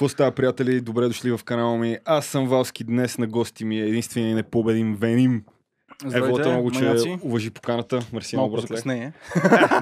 Какво става, приятели? Добре дошли в канала ми. Аз съм Валски. Днес на гости ми е единствения непобедим Веним. Еволата много, че маняци. уважи поканата. Мерси много, братле. Е,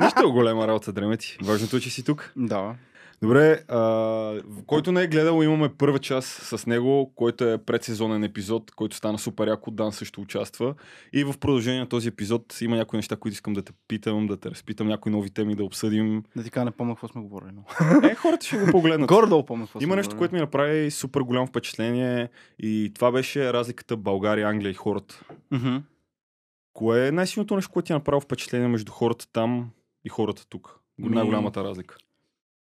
Нищо голема работа, дремети. Важното е, че си тук. Да. Добре, а, който не е гледал, имаме първа част с него, който е предсезонен епизод, който стана супер яко, Дан също участва. И в продължение на този епизод има някои неща, които искам да те питам, да те разпитам, някои нови теми да обсъдим. Да ти кажа, не помня какво сме говорили. Но... Е, хората ще го погледнат. Горе-долу помня какво Има нещо, което ми направи супер голямо впечатление и това беше разликата България, Англия и хората. Мгм. Кое е най-силното нещо, което ти е направило впечатление между хората там и хората тук? Ми- Най-голямата разлика.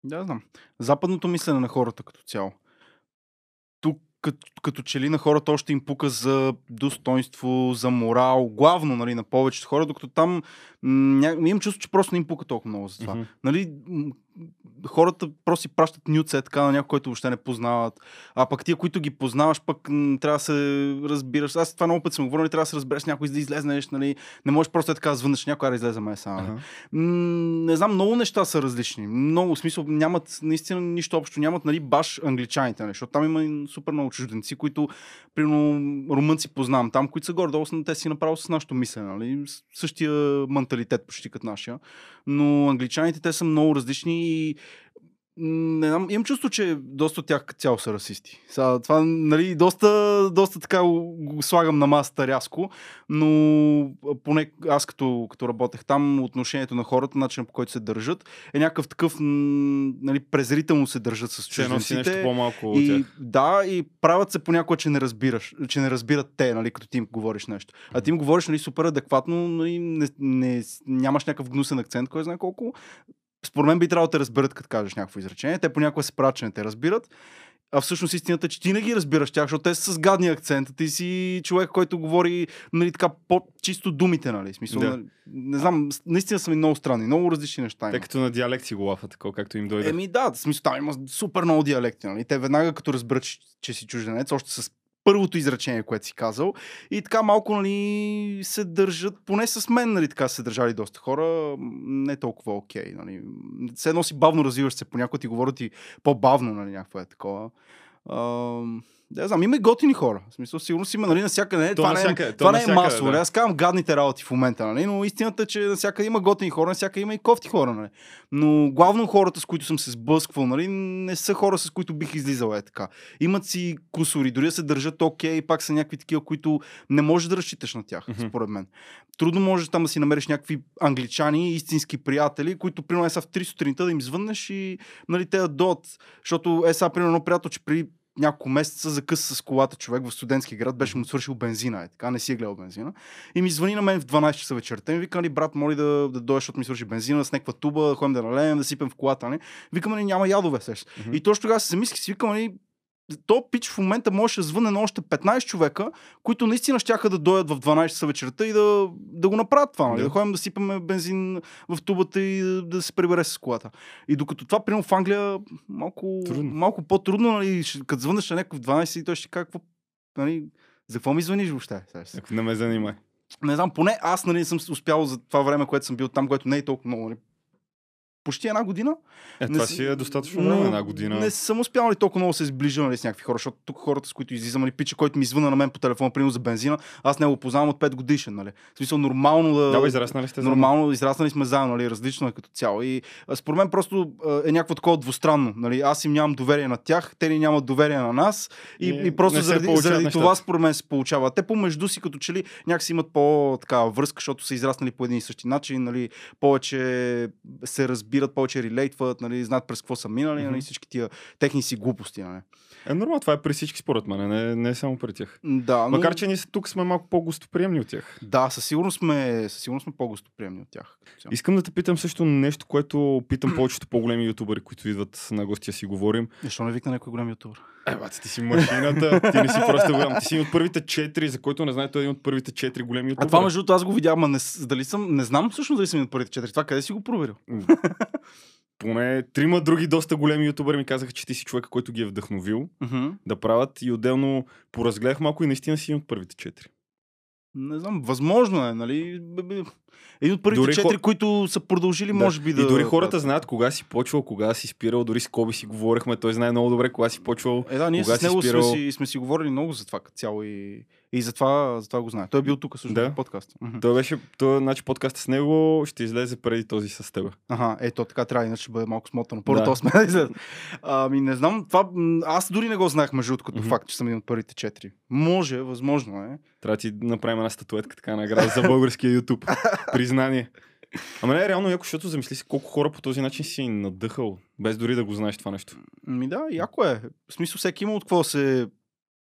Да, знам. Западното мислене на хората като цяло. Тук като, като че ли на хората още им пука за достоинство, за морал, главно нали, на повечето хора, докато там ня... имам чувство, че просто не им пука толкова много за това. Мгм. Нали, хората просто си пращат нюце така на някой, който въобще не познават. А пък тия, които ги познаваш, пък м, трябва да се разбираш. Аз това много път съм говорил, нали, трябва да се разбереш някой, за да излезнеш. Нали. Не можеш просто е така да звъннеш някой, да излезе май само. Ага. М, не знам, много неща са различни. Много, в смисъл, нямат наистина нищо общо. Нямат, нали, баш англичаните, нали, защото там има супер много чужденци, които, примерно, румънци познавам там, които са горе-долу, те си направо с нашото мислене, нали, същия менталитет почти като нашия. Но англичаните, те са много различни и не знам, имам чувство, че доста от тях цяло са расисти. Сега, това, нали, доста, доста така го слагам на масата рязко, но поне аз като, като работех там, отношението на хората, начинът по който се държат, е някакъв такъв, нали, презрително се държат с носи нещо чужденците. по-малко от И, да, и правят се понякога, че не разбираш, че не разбират те, нали, като ти им говориш нещо. А ти им говориш нали, супер адекватно, нали, не, не, нямаш някакъв гнусен акцент, кой знае колко. Според мен би трябвало да те разберат, като кажеш някакво изречение. Те понякога се правят, че не те разбират. А всъщност истината е, че ти не ги разбираш тях, защото те са с гадни акцент. Ти си човек, който говори нали, така по-чисто думите, нали? Смисъл, Да. нали, не знам, наистина са ми много странни, много различни неща. Те като на диалект си го лафат, такова както им дойде. Еми да, в смисъл там има супер много диалекти. Нали? Те веднага като разберат, че си чужденец, още с първото изречение, което си казал. И така малко нали, се държат, поне с мен нали, така се държали доста хора, не толкова окей. Нали. Все едно си бавно развиваш се, понякога ти говорят и по-бавно, нали, някакво е такова. Ам, да, знам, има и готини хора. В смисъл, сигурно си има, нали, навсякъде. Не, То това не, навсякъде, е, то това не е навсякъде, масово. да. нали? Аз казвам гадните работи в момента, нали? но истината е, че навсякъде има готини хора, навсякъде има и кофти хора. Нали? Но главно хората, с които съм се сблъсквал, нали, не са хора, с които бих излизал е така. Имат си кусори, дори да се държат окей, пак са някакви такива, които не можеш да разчиташ на тях, Мгм. според мен. Трудно можеш там да си намериш някакви англичани, истински приятели, които, примерно, е са в 3 сутринта да им звъннеш и нали, те да дойдат. Защото е сега, примерно, приятел, че при няколко месеца закъса с колата човек в студентски град, беше му свършил бензина, е така, не си е гледал бензина. И ми звъни на мен в 12 часа вечерта и ми вика, нали, брат, моли да, да дойдеш, защото ми свърши бензина, с някаква туба, да ходим да налеем, да сипем в колата. Нали. Викам, нали, няма ядове, сеш. Мгм. И точно тогава се замислих, си викам, нали, то пич в момента можеше да звъне на още 15 човека, които наистина щяха да дойдат в 12 часа вечерта и да, да го направят това. Нали? Да. Да. ходим да сипаме бензин в тубата и да, да се прибере с колата. И докато това, примерно в Англия, малко, Трудно. малко по-трудно, нали, като звънеш на някой в 12 и той ще каже, какво, нали, за какво ми звъниш въобще? Ако не ме занимай. не знам, поне аз нали, съм успял за това време, което съм бил там, което не е толкова много. Нали, почти една година. Е, Не това си е достатъчно но една година. Не съм успял ли толкова много се сближа нали, с някакви хора, защото тук хората, с които излизам, нали, пича, който ми звъна на мен по телефона, примерно за бензина, аз не го познавам от 5 годишен. Нали. В смисъл, нормално да. Да, израснали сте заедно. Нормално, израснали сме заедно, нали, различно е като цяло. И според мен просто е някакво такова двустранно. Нали. Аз им нямам доверие на тях, те ни нямат доверие на нас. И, И и, просто заради, заради нещата. това според мен се получава. Те помежду си като че ли някакси имат по-така връзка, защото са израснали по един и същи начин, нали, повече се разбират, повече релейтват, нали, знаят през какво са минали, Мгм. нали, всички тия техни си глупости. Нали. Е, нормално, това е при всички според мен, не, не е само при тях. Да, но... Макар, че ние тук сме малко по-гостоприемни от тях. Да, със сигурност сме, със сигурност сме по-гостоприемни от тях. Искам да те питам също нещо, което питам повечето по-големи ютубъри, които идват на гости да си говорим. Защо не викна някой голям ютубър? Е, бат, ти си машината, ти не си просто голям. Ти си от първите четири, за който не знае, той е един от първите четири големи А ютубъри. това между другото аз го видях, ама не, дали съм, не знам всъщност дали съм от първите четири. Това къде си го проверил? Поне трима други доста големи ютубъри ми казаха, че ти си човека, който ги е вдъхновил Мгм. да правят и отделно поразгледах малко и наистина си един от първите четири. Не знам, възможно е, нали? Един от първите Дори четири, хо- които са продължили, може би да... И дори хората знаят кога си почвал, кога си спирал, дори с Коби си говорихме, той знае много добре кога си почвал. Е, да, ние кога с си него спирал. сме, си, сме си говорили много за това цяло и, и затова, затова го знае. Той е бил тук също Да. Мгм. Той беше, той, значи подкаста с него ще излезе преди този с теб. Ага, ето така трябва, иначе ще бъде малко смотано. Първо Да. сме да излезе. Ами не знам, това, аз дори не го знаех между другото, Мгм. факт, че съм един от първите четири. Може, възможно е. Трябва да ти направим една статуетка, така награда за българския YouTube. Признание. Ама не, реално яко, защото замисли си колко хора по този начин си надъхал, без дори да го знаеш това нещо. Ми да, яко е. В смисъл, всеки има от какво се,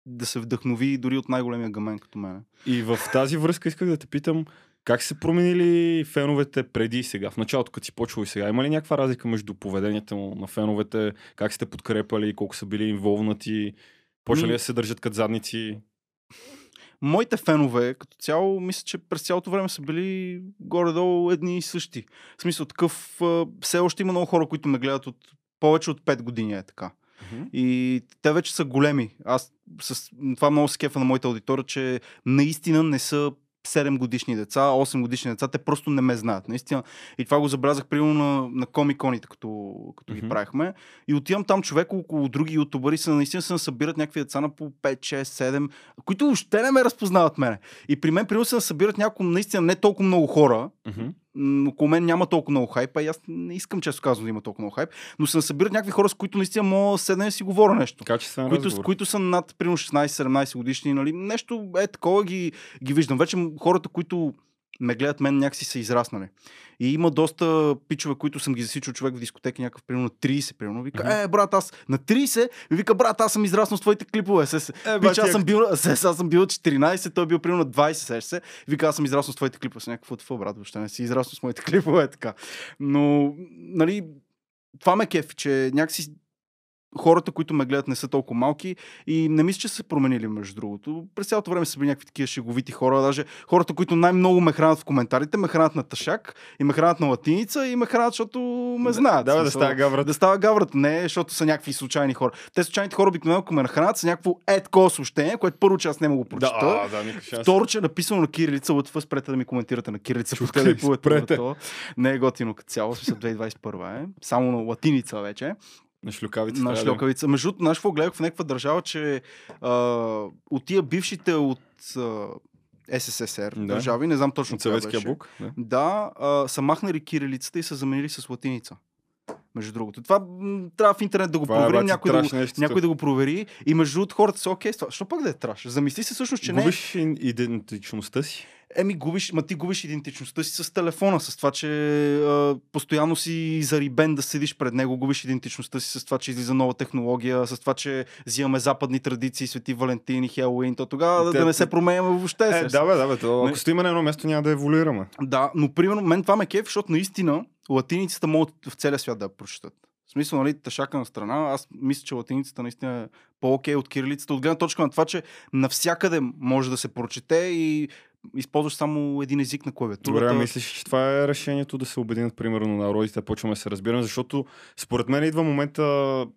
да се вдъхнови дори от най-големия гамен като мен. И в тази връзка исках да те питам, как се променили феновете преди и сега? В началото, като си почвал и сега, има ли някаква разлика между поведението на феновете, как сте подкрепали, колко са били инволнати, почнали Ми- да се държат като задници? Моите фенове, като цяло, мисля, че през цялото време са били горе-долу едни и същи. В смисъл такъв, все още има много хора, които ме гледат от повече от 5 години е така. И те вече са големи. Аз с това много се кефа на моята аудитория, че наистина не са 7 годишни деца, 8 годишни деца, те просто не ме знаят. Наистина. И това го забелязах примерно на, на комиконите, като, като ги Мгм. правихме. И отивам там човек около други ютубъри, са наистина се събират някакви деца на по 5, 6, 7, които въобще не ме разпознават мене. И при мен примерно се събират няколко наистина не толкова много хора, Мгм. Около мен няма толкова много хайп, а аз не искам често казвам да има толкова много хайп, но се събират някакви хора, с които наистина мога да седна и си говоря нещо. Качествен Които, разговор. които са над примерно 16-17 годишни, нали? нещо е такова ги, ги виждам. Вече хората, които ме гледат мен някакси са израснали. И има доста пичове, които съм ги засичал човек в дискотеки, някакъв примерно на 30, примерно. Вика, Мгм. е, брат, аз на 30, и вика, брат, аз съм израснал с твоите клипове. Се, се. Е, бати, аз съм бил, се, аз съм бил 14, той е бил примерно на 20, сеш се. Вика, аз съм израснал с твоите клипове. С някакво това, брат, въобще не си израснал с моите клипове, така. Но, нали, това ме кефи, че някакси хората, които ме гледат, не са толкова малки и не мисля, че са се променили, между другото. През цялото време са били някакви такива шеговити хора. Даже хората, които най-много ме хранят в коментарите, ме хранят на тъшак и ме хранят на латиница и ме хранят, защото ме знаят. Да, да, да става гаврата. да става гаврата, не защото са някакви случайни хора. Те случайните хора обикновено, ако ме нахранят, са някакво е такова съобщение, което първо, че аз не мога го прочета. Да, да. Второ, че е написано на кирилица, от спрете да ми коментирате на кирилица. Почте да спрете. Не е готино като цяло, в смисъл 2021 е. Само на латиница вече. На шлюкавица. На шлюкавица. Между другото, знаеш какво гледах в някаква държава, че а, от тия бившите от а, СССР Да. държави, не знам точно От съветския бук. Да. Да, а, са махнали кирилицата и са заменили с латиница. Между другото. Това м, трябва в интернет да го Това е проверим, някой, да го, нещо. някой да го провери. И между другото хората са окей с това. Що пък да е траш? Замисли се всъщност, че не е Губиш идентичността си. Еми, губиш, ма ти губиш идентичността си с телефона, с това, че а, постоянно си зарибен да седиш пред него, губиш идентичността си с това, че излиза нова технология, с това, че взимаме западни традиции, Свети Валентин и Хелуин, то тогава да, да не се променяме въобще. Е, да, бе, да, бе. То, ако стоим на едно място, няма да еволюираме. Да, но примерно мен това ме кеф, защото наистина латиницата могат в целия свят да я прочитат. В смисъл, нали, тъшака на страна, аз мисля, че латиницата наистина е по-окей от кирилицата, от гледна точка на това, че навсякъде може да се прочете и използваш само един език на клавиатурата. Добре, мислиш, че това е решението да се обединят, примерно, народите, почваме да се разбираме, защото според мен идва момента,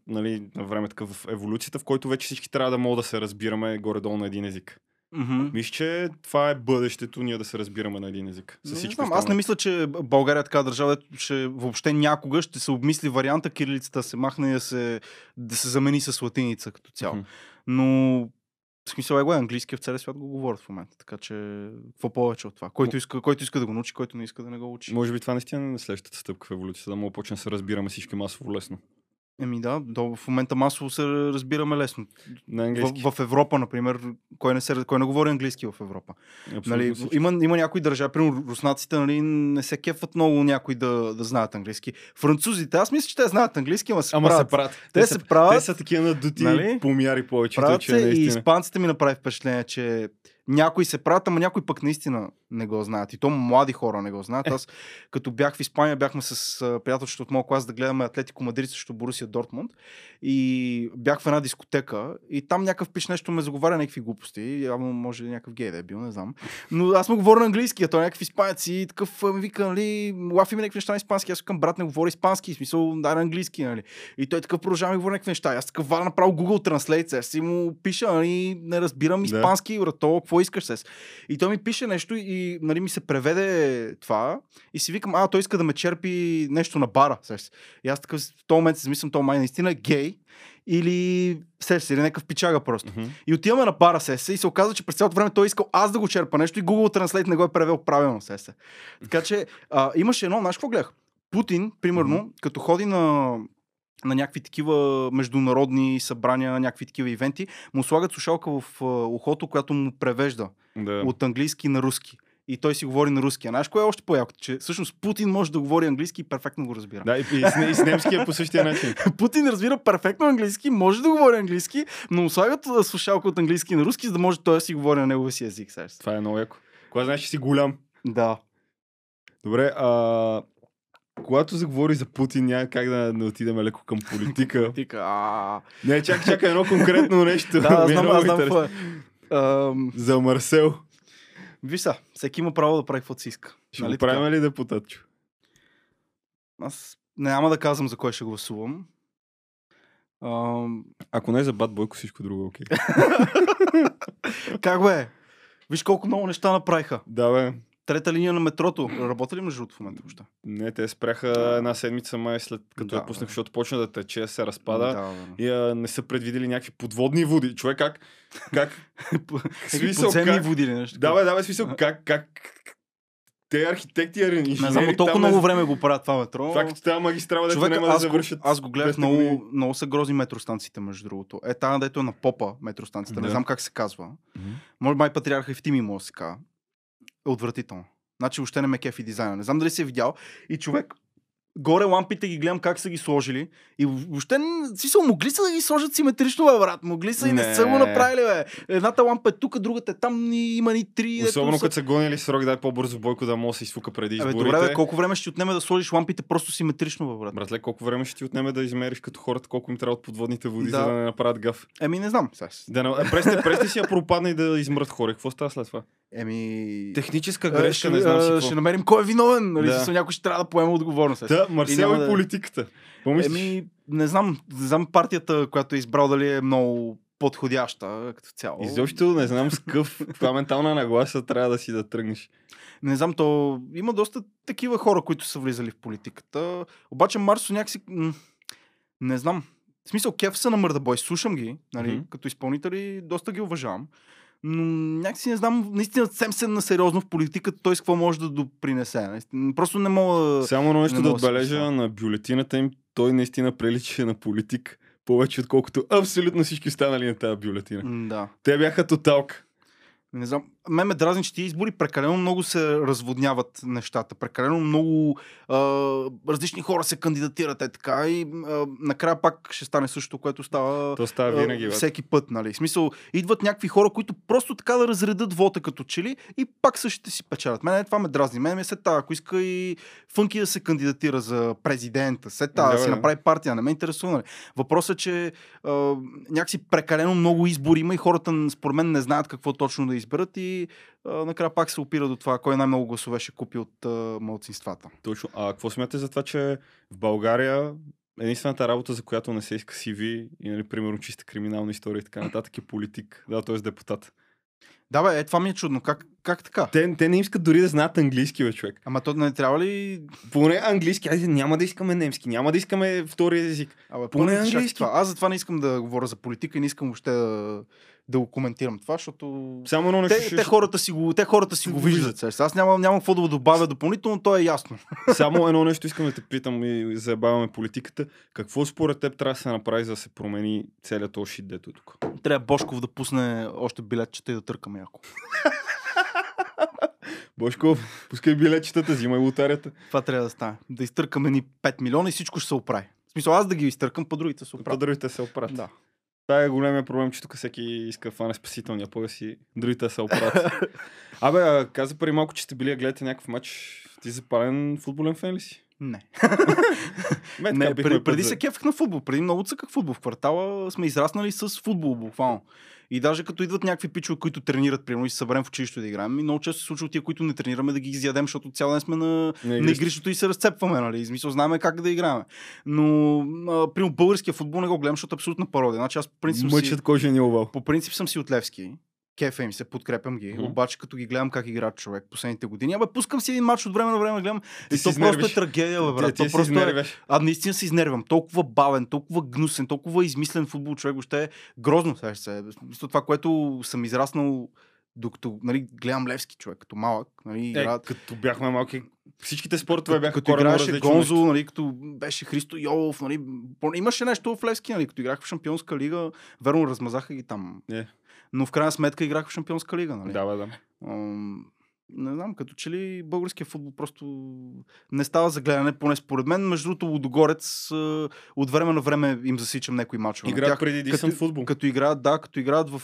нали, на време такъв в еволюцията, в който вече всички трябва да могат да се разбираме горе-долу на един език. Мгм. Мисля, че това е бъдещето, ние да се разбираме на един език. С Не всички знам, аз не мисля, че България е така държава, ще въобще някога ще се обмисли варианта кирилицата да се махне и да се, да се замени с латиница като цяло. Мгм. Но в смисъл е го, английски в целия свят го говорят в момента. Така че какво повече от това? Който иска, който иска да го научи, който не иска да не го учи. Може би това наистина е следващата стъпка в еволюцията, да мога да почнем да се разбираме всички масово лесно. Еми да, до, в момента масово се разбираме лесно. На английски. В, в Европа, например, кой не, се, кой не говори английски в Европа? Абсолютно Нали, има, има някои държави, примерно руснаците, нали, не се кефат много някои да, да знаят английски. Французите, аз мисля, че те знаят английски, ама се Ама правят. се правят. Те се правят, Те са такива надути Нали? помяри повечето, правят че се и наистина. испанците ми направи впечатление, че някои се правят, ама някои пък наистина не го знаят. И то млади хора не го знаят. Аз като бях в Испания, бяхме с приятелчето от моя клас да гледаме Атлетико Мадрид срещу Борусия Дортмунд. И бях в една дискотека и там някакъв пиш нещо ме заговаря някакви глупости. Явно може някакъв гей да е бил, не знам. Но аз му говоря на английски, а той е някакъв испанец и такъв ми вика, нали, лафи ми някакви неща на испански. Аз към брат не говори испански, в смисъл да на английски, нали. И той такъв продължава ми говори някакви неща. Аз такъв валя направо Google Translate, си му пиша, нали, не разбирам Да. испански, брато, какво искаш се? И той ми пише нещо и нали, ми се преведе това и си викам, а, той иска да ме черпи нещо на бара. Сеш. И аз такъв в този момент си замислям, той май наистина е гей или сеш, или някакъв пичага просто. Мгм. И отиваме на бара сесе и се оказа, че през цялото време той искал аз да го черпа нещо и Google Translate не го е превел правилно сесе. Така че а, имаше едно, знаеш какво гледах? Путин, примерно, Мгм. като ходи на на някакви такива международни събрания, някакви такива ивенти, му слагат слушалка в ухото, която му превежда Да. от английски на руски. И той си говори на руски. А знаеш кое е още по-яко? Че всъщност Путин може да говори английски и перфектно го разбира. Да, и, и, с, и с немския е по същия начин. Путин разбира перфектно английски, може да говори английски, но му слагат слушалка от английски на руски, за да може той да си говори на неговия си език. сега. Това е много яко. Кога знаеш, че си голям? Да. Добре, а... Когато заговори за Путин, няма как да не отидем леко към политика. Тика, а... Не, чакай, чакай едно конкретно нещо. Да, Ми е знам, знам е. За Марсел. Виж са, всеки има право да прави каквото си иска. Ще Нали го правим ли депутатчо? Аз няма да казвам за кой ще гласувам. Ам, Ако не е за Бат Бойко, всичко друго е окей. как бе? Виж колко много неща направиха. Да, бе. Трета линия на метрото. Работи ли между другото в момента въобще? Не, те спряха една седмица май след като Да, я пуснах, защото почна да тече, се разпада. Да, да. И а, не са предвидели някакви подводни води. Човек как? Как? Смисъл, подземни как? води или нещо. Да, бе, да, бе, смисъл, как, как, те архитекти, инженери, Не знам, толкова там е- много време го правят това метро. Като тази магистрала, дето няма да аз, завършат. го, аз го гледах 200 години. много, много са грозни метростанциите, между другото. Е, тази, дето е на попа метростанцията, не Да. знам как се казва. Може май патриарха и в Тими му да се казва. Е отвратително. Значи въобще не ме кефи дизайна. Не знам дали си е видял. И човек, горе лампите ги гледам как са ги сложили. И въ- въобще, в смисъл, могли са да ги сложат симетрично, бе, брат. Могли са и не, Не. са го направили, бе. Едната лампа е тук, другата е там, и има ни три. Особено са- като са гонили срок, дай по-бързо Бойко да може да се изфука преди Абе, изборите. добре, бе, колко време ще ти отнеме да сложиш лампите просто симетрично, бе, брат? Братле, колко време ще ти отнеме да измериш като хората, колко им трябва от подводните води, Да. за да не направят гаф? Еми, не знам. Сега. Да, не... престе, престе си я пропадна и да измрат хора. Какво става след това? Еми... Техническа а, грешка, ще, не знам си а, какво. ще намерим кой е виновен. Нали? Да. Да. Някой ще трябва да поема отговорност. Та, Марсел и, да- политиката. Помислиш? Еми, не знам, не знам партията, която е избрал дали е много подходяща като цяло. Изобщо не знам с какъв каква ментална нагласа трябва да си да тръгнеш. Не знам, то има доста такива хора, които са влизали в политиката. Обаче Марсо някакси... Не знам. В смисъл, кеф са на Мърдабой, слушам ги, нали, Мгм. като изпълнители, доста ги уважавам. Но някакси не знам, наистина съвсем се на сериозно в политиката, той с какво може да допринесе. Наистина, Просто не мога да... Само нещо не да да отбележа представя. на бюлетината им, той наистина прилича на политик повече, отколкото абсолютно всички останали на тази бюлетина. Да. Те бяха тоталка. Не знам. Мен ме дразни, че тия избори прекалено много се разводняват нещата. Прекалено много а, различни хора се кандидатират е така и а, накрая пак ще стане същото, което става То става а, винаги. бе. всеки път. Нали? В смисъл, идват някакви хора, които просто така да разредат вота като че ли и пак същите си печелят. Мене това ме дразни. Мене ми се тая, ако иска и Фънки да се кандидатира за президента, се тая, да, Да, си направи партия, не ме интересува. Нали? Въпросът е, че а, някакси прекалено много избори има и хората, според мен, не знаят какво точно да изберат и а, накрая пак се опира до това, кой най-много гласове ще купи от а, малцинствата. Точно. А какво смятате за това, че в България единствената работа, за която не се иска CV и, нали, примерно, чиста криминална история и така нататък е политик, да, т.е. депутат. Да, бе, е, това ми е чудно. Как, как така? Те, те не искат дори да знаят английски, бе, човек. Ама то не трябва ли... Поне английски, айде, няма да искаме немски, няма да искаме втори език. Абе, Поне английски. Това. Аз затова не искам да говоря за политика и не искам въобще да, да го коментирам това, защото... Само едно. Те, ще- те, хората си го, те хората си го виждат. Аз нямам, нямам какво да го добавя допълнително, то е ясно. Само едно нещо искам да те питам и заебаваме политиката. Какво според теб трябва да се направи, за да се промени целият този шит, дето е тук? Трябва Бошков да пусне още билетчета и да търкаме яко. Бошко, пускай билетчетата, взимай лотарията. Това трябва да стане. Да изтъркаме ни 5 милиона и всичко ще се оправи. В смисъл аз да ги изтъркам, по другите се оправят. другите се оправят. Да. Това е големия проблем, че тук всеки иска да фане спасителния пояс и другите се оправят. Абе, каза преди малко, че сте били да гледате някакъв матч. Ти запален футболен фен ли си? Не. Ме, не бихме преди, се кефах на футбол. Преди много цъках футбол. В квартала сме израснали с футбол, буквално. И даже като идват някакви пичове, които тренират, примерно, и се съберем в училище да играем, и много често се случва тия, които не тренираме, да ги изядем, защото цял ден сме на, На на игрище. игрището и се разцепваме, нали? И смисъл, знаем как да играем. Но, а, примерно, българския футбол не го гледам, защото е абсолютна пародия. Значи аз по принцип, съм си, Мъчат кожени овал. по принцип съм си от Левски. Кефа им се, подкрепям ги. Мгм. Обаче, като ги гледам как играят човек последните години, абе, пускам си един матч от време на време, гледам. Ти и то просто е изнервиш. трагедия, бе, Ти, брат. ти То си просто е, а наистина се изнервям. Толкова бавен, толкова гнусен, толкова измислен футбол човек. Въобще е грозно. Сега се. Това, което съм израснал докато нали, гледам Левски човек, като малък. Нали, Е, играят, като бяхме малки, всичките спортове бяха като играеше Гонзо, нали, като беше Христо Йолов, нали, имаше нещо в Левски, нали, като играх в Шампионска лига, верно размазаха ги там. Е. Но в крайна сметка играх в Шампионска лига, нали. Да, бе, да. Не знам, като че ли българския футбол просто не става за гледане, поне според мен. Между другото, Лудогорец от време на време им засичам някои мачове. Играят тях. преди дисън като, футбол. Като играят, да, като играят в,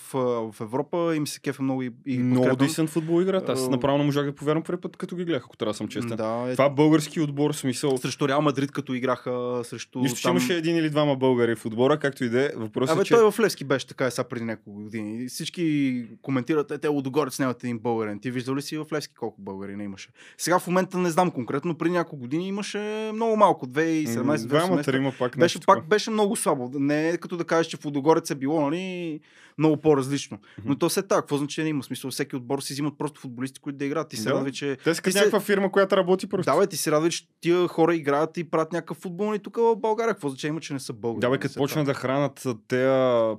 в Европа, им се кефа много и, и Много подкрепям. дисън футбол играят. Аз направо не можах да повярвам първи път, като ги гледах, ако трябва да съм честен. Да, е, Това български отбор, смисъл. срещу Реал Мадрид, като играха срещу. Нищо, там... имаше един или двама българи в отбора, както и да е. Въпросът Абе, е, че... той в Левски беше така е сега преди няколко години. Всички коментират, е, те Лудогорец нямат един българин. Ти виждал ли си в Левски колко българи не имаше? Сега в момента не знам конкретно, преди няколко години имаше много малко. 2017 Двама, 2018 трима пак беше, пак беше много слабо. Не е като да кажеш, че в Лудогорец е било нали, много по-различно. Но то все така, какво значение има? Смисъл, всеки отбор си взимат просто футболисти, които да играят. Ти се Да. радва, че Те са се- някаква фирма, която работи просто. да, бе, ти се радва, че тия хора играят и правят някакъв футбол и тук в България. Какво значение има, че не са българи? Да, бе, Не като почнат да хранат те,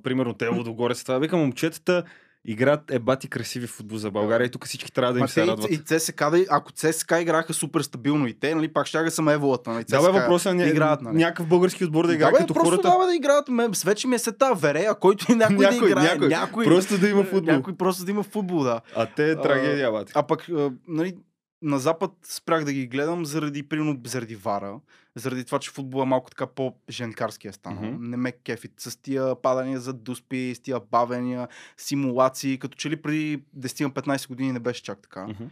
примерно, те водогорец, това вика момчетата, играят ебати красиви футбол за България и тук всички трябва да им Ма се те радват. И, и ЦСКА, да, ако ЦСКА играха супер стабилно и те, нали, пак ще да съм еволата. Нали, Да, бе, въпросът е играят, нали. някакъв български отбор да играе да, бе, като просто хората. да, бе, да играят. Ме, вече ми е сета Верея, който и някой, да Някой, играе. някой. някой, Просто да има футбол. Някой просто да има футбол, да. А те е трагедия, бати. А пък, а, нали, на Запад спрях да ги гледам заради, примерно, заради вара, заради това, че футбол е малко така по-женкарски е станал. Мгм. Не ме кефи с тия падания за дуспи, с тия бавения, симулации, като че ли преди 10-15 години не беше чак така. Мгм.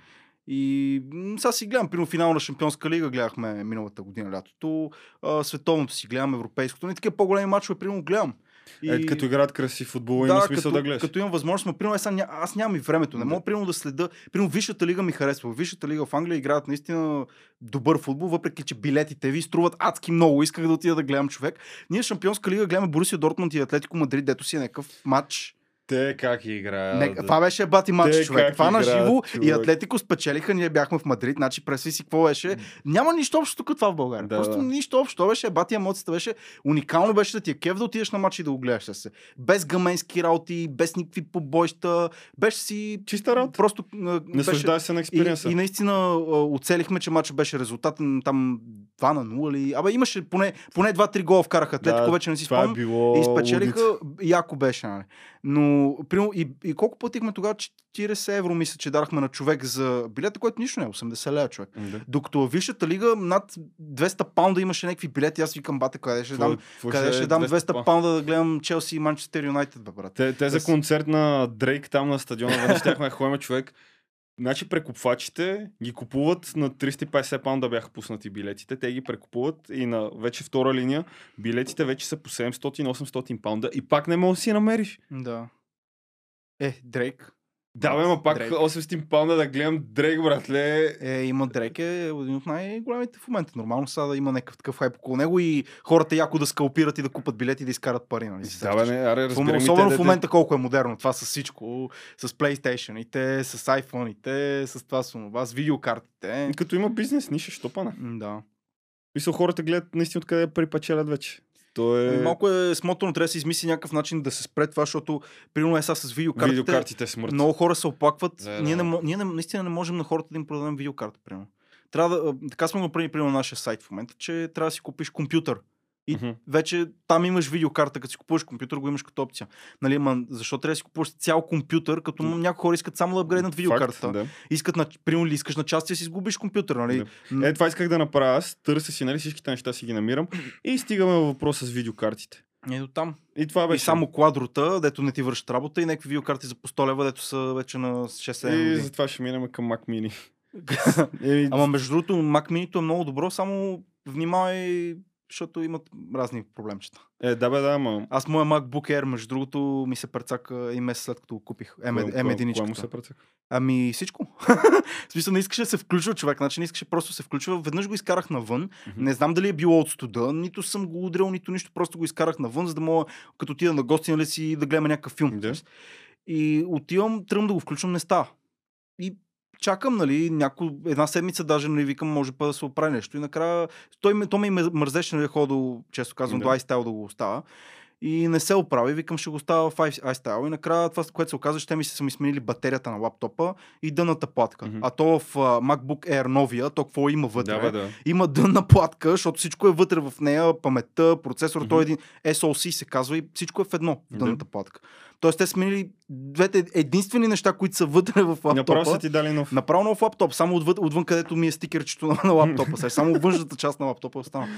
И сега си гледам, примерно финал на Шампионска лига гледахме миналата година лятото, световното си гледам, европейското, не такива по-големи мачове, примерно гледам. И... Е, като играят красив футбол, има смисъл като, да гледаш. Като имам възможност, но примерно сега, ня... аз нямам и времето. Не Да. мога примерно да следа. Примерно Висшата лига ми харесва. Висшата лига в Англия играят наистина добър футбол, въпреки че билетите ви струват адски много. Исках да отида да гледам човек. Ние в Шампионска лига гледаме Борусия Дортмунд и Атлетико Мадрид, дето си е някакъв матч. Те как играят? Не, това беше бати матч, човек. Това на живо и. Атлетико спечелиха, ние бяхме в Мадрид, значи преси си какво беше. Няма нищо общо тук това в България. Да, Просто да. нищо общо. Това беше бати емоцията, беше уникално беше да ти е кев да отидеш на матч и да го гледаш се. Без гаменски работи, без никакви побойща, беше си Чиста работа. просто а, беше... Се на И, експириенса. и наистина оцелихме, че матчът беше резултатен там 2 на 0 ли. Абе имаше поне, поне 2-3 гола вкараха Атлетико, Да, вече не си е спомням. било И спечелиха, яко беше, нали. Но, примерно, и, и колко платихме тогава? 40 евро, мисля, че дарахме на човек за билета, което нищо не е, 80 лева човек. Да. Докато във Висшата лига над 200 паунда имаше някакви билети, аз викам, бате, къде ще дам, Какво къде ще е дам 200 200 паунда да гледам Челси и Манчестър Юнайтед, бе, брат. Те, те за концерт на Дрейк там на стадиона, веднъж щяхме ходим човек. Значи прекупвачите ги купуват на 350 паунда бяха пуснати билетите. Те ги прекупуват и на вече втора линия билетите вече са по 700-800 паунда и пак не можеш да си намериш. Да. Е, Дрейк. Да, бе, ма пак Дрейк. 800 паунда да гледам Дрейк, братле. Е, има Дрейк е един от най-големите в момента. Нормално сега да има някакъв такъв хайп около него и хората яко да скалпират и да купат билети и да изкарат пари. Нали? Да, бе, не, аре, разбирам Особено те, в момента колко е модерно. Това с всичко. С PlayStation-ите, с iPhone-ите, с това с това, с видеокартите. Като има бизнес, ниша, що пана. М, Да. Мисля, хората гледат наистина откъде припачелят вече. То е... Малко е смотано, трябва да се измисли някакъв начин да се спре това, защото примерно е сега с видеокартите. Видеокартите смърт. Много хора се оплакват. Да, ние, да. не, мо- ние не, наистина не можем на хората да им продадем видеокарта, примерно. Трябва да, така сме го направили примерно на нашия сайт в момента, че трябва да си купиш компютър. И Мгм. вече там имаш видеокарта, като си купуваш компютър, го имаш като опция. Нали, ама защо трябва да си купуваш цял компютър, като м- някои хора искат само да апгрейднат видеокартата. Факт, да. Искат на, примерно ли искаш на части да си изгубиш компютър, нали? Да. Е, това исках да направя аз. Търся си, нали, всичките неща си ги намирам. И стигаме въпроса с видеокартите. Ето там. И това И беше. само квадрота, дето не ти вършат работа и някакви видеокарти за по 100 лева, дето са вече на 6-7 И години. затова ще минем към Mac Mini. Ама между другото, Mac Mini е много добро, само внимавай, защото имат разни проблемчета. Е, да бе, да, ама... Аз моя MacBook Air, между другото, ми се прецака и месец след като го купих. кое- M1 кое- му се прецака? Ами всичко. в смисъл не искаше да се включва човек, значи не искаше просто да се включва. Веднъж го изкарах навън. Мгм. Не знам дали е било от студа, нито съм го удрял, нито нищо, просто го изкарах навън, за да мога като отида на гости, нали си да гледаме някакъв филм. Да. И отивам, тръгвам да го включвам, не става. И чакам, нали, няко, една седмица даже, нали, викам, може па да се оправи нещо. И накрая, той, ме- то ме мързеше, нали, хода, до, често казвам, Да. до iStyle да го оставя. И не се оправи, викам, ще го оставя в iStyle. И накрая това, което се оказа, ще ми се са ми сменили батерията на лаптопа и дъната платка. Мгм. А то в а, MacBook Air новия, то какво има вътре? Да, да. Има дънна платка, защото всичко е вътре в нея, паметта, процесор, Мгм. той е един SoC се казва и всичко е в едно в дънната платка. Тоест те сменили двете единствени неща, които са вътре в лаптопа. Направо са ти дали нов. Направо нов лаптоп, само отвън, отвън където ми е стикерчето на, на лаптопа. Сега, само външната част на лаптопа остана.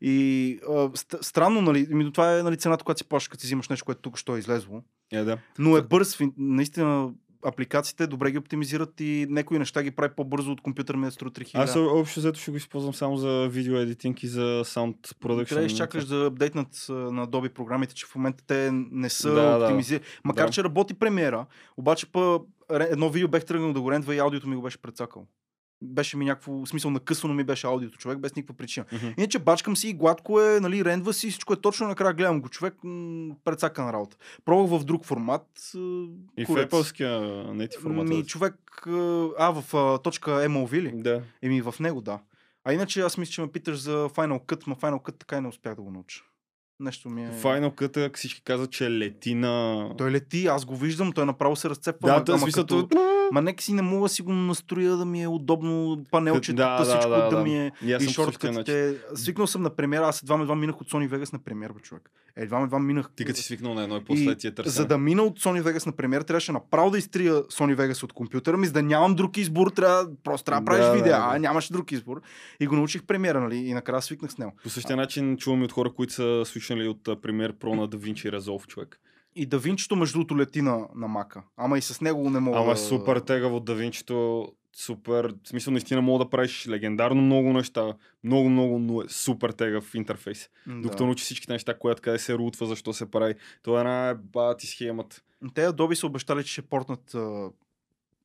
И а, ст- странно, нали, ми, това е нали, цената, която си плащаш, като си взимаш нещо, което тук що е излезло. Е, да. Но е бърз, наистина апликациите добре ги оптимизират и някои неща ги прави по-бързо от компютър ми да струва 3000. Аз общо взето ще го използвам само за видео едитинг и за саунд продъкшн. Трябва да изчакаш да апдейтнат на Adobe програмите, че в момента те не са Да, да. оптимизирани. Макар, Да. че работи премиера, обаче па, ре- едно видео бех тръгнал да го рендва и аудиото ми го беше прецакал. Беше ми някакво, в смисъл накъсано ми беше аудиото, човек, без никаква причина. Мгм. Иначе бачкам си и гладко е, нали, рендва си, всичко е точно, накрая гледам го човек, м- прецака на работа. Пробвах в друг формат. а, И в курец. Apple-ския native формат. Ми, човек, а, а, в а, точка MOV ли? Да. Еми в него, да. А иначе аз мисля, че ме питаш за Final Cut, но Final Cut така и не успях да го науча. Нещо ми е... Final Cut всички казват, че лети на... Той лети, аз го виждам, той направо се разцепва. Да, той смисъл... като- то- Ма нека си не мога да си го настроя да ми е удобно, панелчето, Да, да, всичко да, да, да. ми е... И И шорткатите. Свикнал съм на премиера, аз едва едва минах от Sony Vegas на премиер, бе, човек. Едва едва минах. Ти като си свикнал на едно и после ти е търсене. за да мина от Sony Vegas на премиер, трябваше направо да изтрия Sony Vegas от компютъра ми, за да нямам друг избор, трябва, просто трябва да правиш Да, да, видеа, да. а нямаше друг избор. И го научих премиера, нали? И накрая свикнах с него. По същия начин чуваме от хора, които са свичнали от Premiere Pro на DaVinci Resolve, човек. И да Винчито между другото лети на, на мака. Ама и с него не мога Ама да... супер тегаво DaVinci-то, супер, в смисъл наистина мога да правиш легендарно много неща, много, много, но е супер тегав интерфейс. М, Докато да. научи всичките неща, която къде се рутва, защо се прави. Това е една бати схемата. Те Adobe са обещали, че ще портнат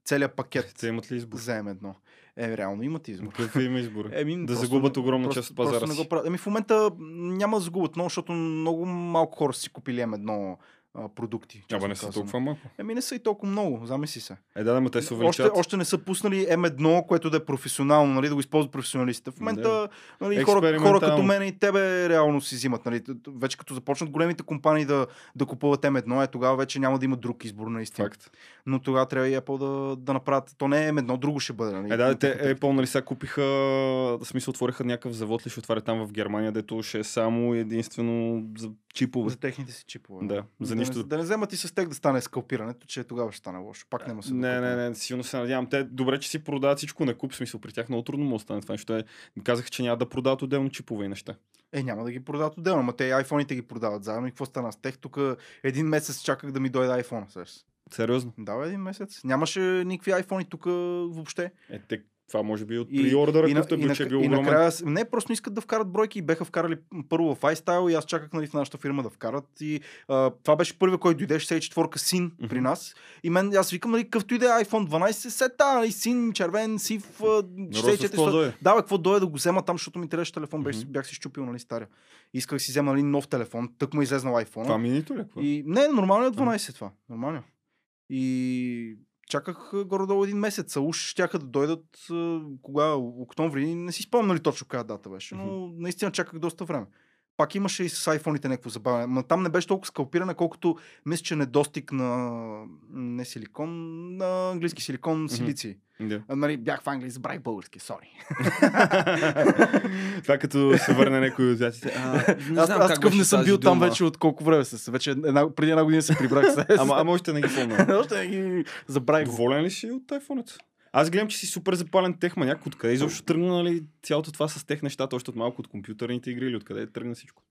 целият пакет Те имат ли избор? за M1. Е, реално имат избор. Какъв има избор? Еми, Да просто загубят огромна част от пазара просто не го правят. Еми в момента няма да загубят много, защото много малко хора си купили M1 а, продукти. Ама не са казано. толкова малко. Еми не са и толкова много, замисли се. Е, да, да, ма те се Още, увеличат. още не са пуснали M1, което да е професионално, нали, да го използват професионалистите. В момента нали, хора, хора като мен и тебе реално си взимат. Нали. Вече като започнат големите компании да, да купуват M1, е тогава вече няма да има друг избор наистина. Факт. Но тогава трябва и Apple да, да направят. То не е M1, друго ще бъде. Нали. Е, да, те Apple, нали, сега купиха, в смисъл, отвориха някакъв завод ли ще отваря там в Германия, дето ще е само единствено за чипове. За техните си чипове. Да, за да нищо. Не, да не вземат и с тех да стане скалпирането, че тогава ще стане лошо. Пак няма се Не, докопаме. не, не, силно се надявам. Те добре, че си продават всичко на куп, смисъл при тях много трудно му остане това нещо. Е, казаха, че няма да продават отделно чипове и неща. Е, няма да ги продават отделно, но те айфоните ги продават заедно. И какво стана с тех? Тук един месец чаках да ми дойде. Сега. Сериозно. Да, бе, един месец. Нямаше никакви айфони тук въобще. Е, те, това може би от на, който е бил, е и огромен. накрая, не, просто не искат да вкарат бройки и беха вкарали първо в iStyle и аз чаках нали, в нашата фирма да вкарат. И а, това беше първият, който дойде, 64-ка син Мгм. при нас. И мен, аз викам, нали, какъвто иде iPhone 12, сета, нали, син, червен, сив, а, Росов 64 какво дойде? Да, бе, какво дойде да го взема там, защото ми трябваше телефон, беше, Мгм. бях си щупил, нали, стария. Исках си взема нали, нов телефон, тък му е излезнал iPhone. Това минито ли? е? И не, нормално е 12 това. Нормално. И чаках горе-долу един месец. А уж щяха да дойдат кога? Октомври. Не си спомням нали точно коя дата беше, но наистина чаках доста време. Пак имаше и с айфоните някакво забавяне. Но там не беше толкова скалпиране, колкото мисля, че недостиг на не силикон, на английски силикон, силици. Да. А, нали, бях в Англия, забравих български, сори. Това като се върне някой от зятите. Аз, аз такъв не съм бил там дума. вече от колко време се. Вече една, преди една година се прибрах. Ама, ама още не ги помня. Още не ги забравих. Доволен ли си от iPhone? Аз гледам, че си супер запален тех маняк. Откъде изобщо тръгна нали, цялото това с тех нещата, още от малко от компютърните игри или откъде тръгна всичко?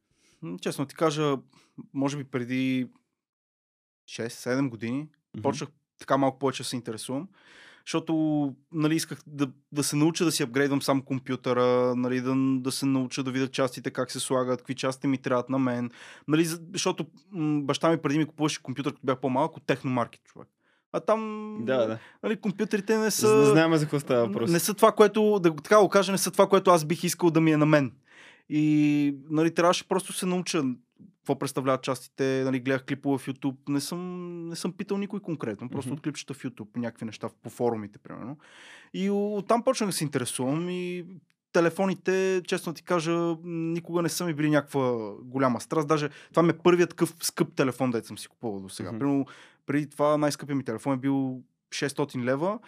Честно ти кажа, може би преди 6-7 години Мгм. почнах така малко повече да се интересувам. Защото нали, исках да, да се науча да си апгрейдвам сам компютъра, нали, да, да се науча да видя частите, как се слагат, какви части ми трябват на мен. Нали, за- защото м, баща ми преди ми купуваше компютър, като бях по-малък, от техномаркет човек. А там Да, да. нали, компютрите не са... Не знаем за какво става въпрос. Не са това, което, да така го кажа, не са това, което аз бих искал да ми е на мен. И нали, трябваше просто се науча какво представляват частите, нали, гледах клипове в YouTube, не съм, не съм питал никой конкретно, просто Мгм. от клипчета в YouTube, някакви неща по форумите, примерно. И оттам почнах да се интересувам и телефоните, честно ти кажа, никога не са ми били някаква голяма страст. Даже това ми е първият такъв скъп телефон, да съм си купувал до сега. Мгм. Примерно, преди това най-скъпият ми телефон е бил 600 лева.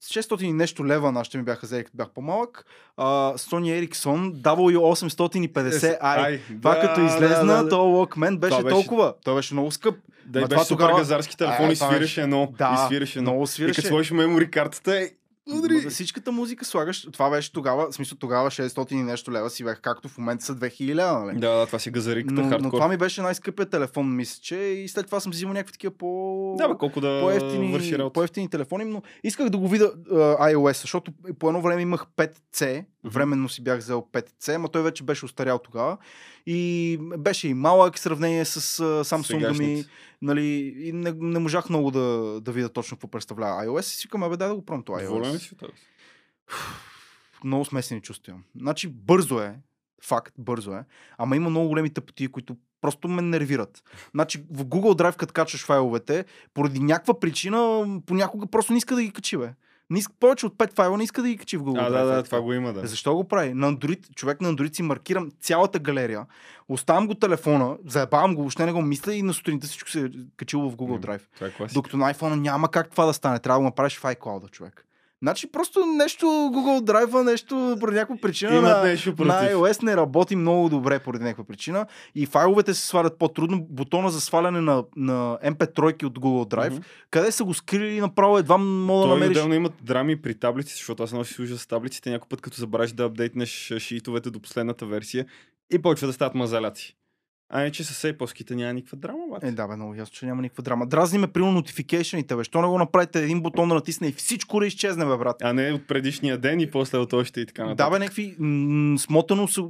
С 600 и нещо лева нашите ми бяха взели, като бях по-малък. А, Sony Ericsson W850i. Ай, Това да, като излезна, да, да, да. то Walkman беше, беше- толкова. Той беше много скъп. Да, и беше супер тогава- газарски телефон А, и свиреше едно. Да, и свиреше едно. много И свиреше. като сложиш мемори картата, Удри! За всичката музика слагаш. Това беше тогава, в смисъл тогава 600 и нещо лева си бях, както в момента са 2000 лева, нали? Да, да, това си газариката Но, но хардкор. това ми беше най-скъпият телефон, мисля, че и след това съм взимал някакви такива по... Да, бе, колко да по-ефтини, върши работа. по-ефтини телефони, но исках да го видя uh, iOS, защото по едно време имах 5C, временно си бях взел 5C, но той вече беше устарял тогава и беше и малък в сравнение с uh, Samsung ми, нали, и не, не можах много да, да видя точно какво представлява iOS и си викам, абе дай да го пробвам това Доволен iOS. си от това? Много смесени чувства имам. Значи бързо е, факт, бързо е, ама има много големи тъпоти, които просто ме нервират. Значи в Google Drive, като качваш файловете, поради някаква причина, понякога просто не иска да ги качи, бе. Не иска, повече от 5 файла не иска да ги качи в Google А, Drive. да, е да, така. това го има, да. Защо го прави? На Android, човек на Android си маркирам цялата галерия, оставам го телефона, заебавам го, въобще не го мисля и на сутринта всичко се е качило в Google. Drive. Това е класика. Докато на iPhone няма как това да стане. Трябва да го направиш в iCloud, човек. Значи просто нещо Google Drive, нещо поради някаква причина на, нещо на iOS не работи много добре поради някаква причина и файловете се свалят по-трудно. Бутона за сваляне на, на MP3 от Google Drive, Мгм. къде са го скрили направо едва мога да намериш. отделно имат драми при таблици, защото аз носи служа с таблиците някой път, като забравиш да апдейтнеш шиитовете до последната версия и почва да стават мазаляци. А не, че с сейпоските няма никаква драма, бат. Е, да, бе, много ясно, че няма никаква драма. Дразни ме, примерно, notification-ите, бе. Що не го направите един бутон да натисне и всичко да изчезне, бе, брат. А не от предишния ден и после от още и така Да, нататък. бе, някакви м- смотано са...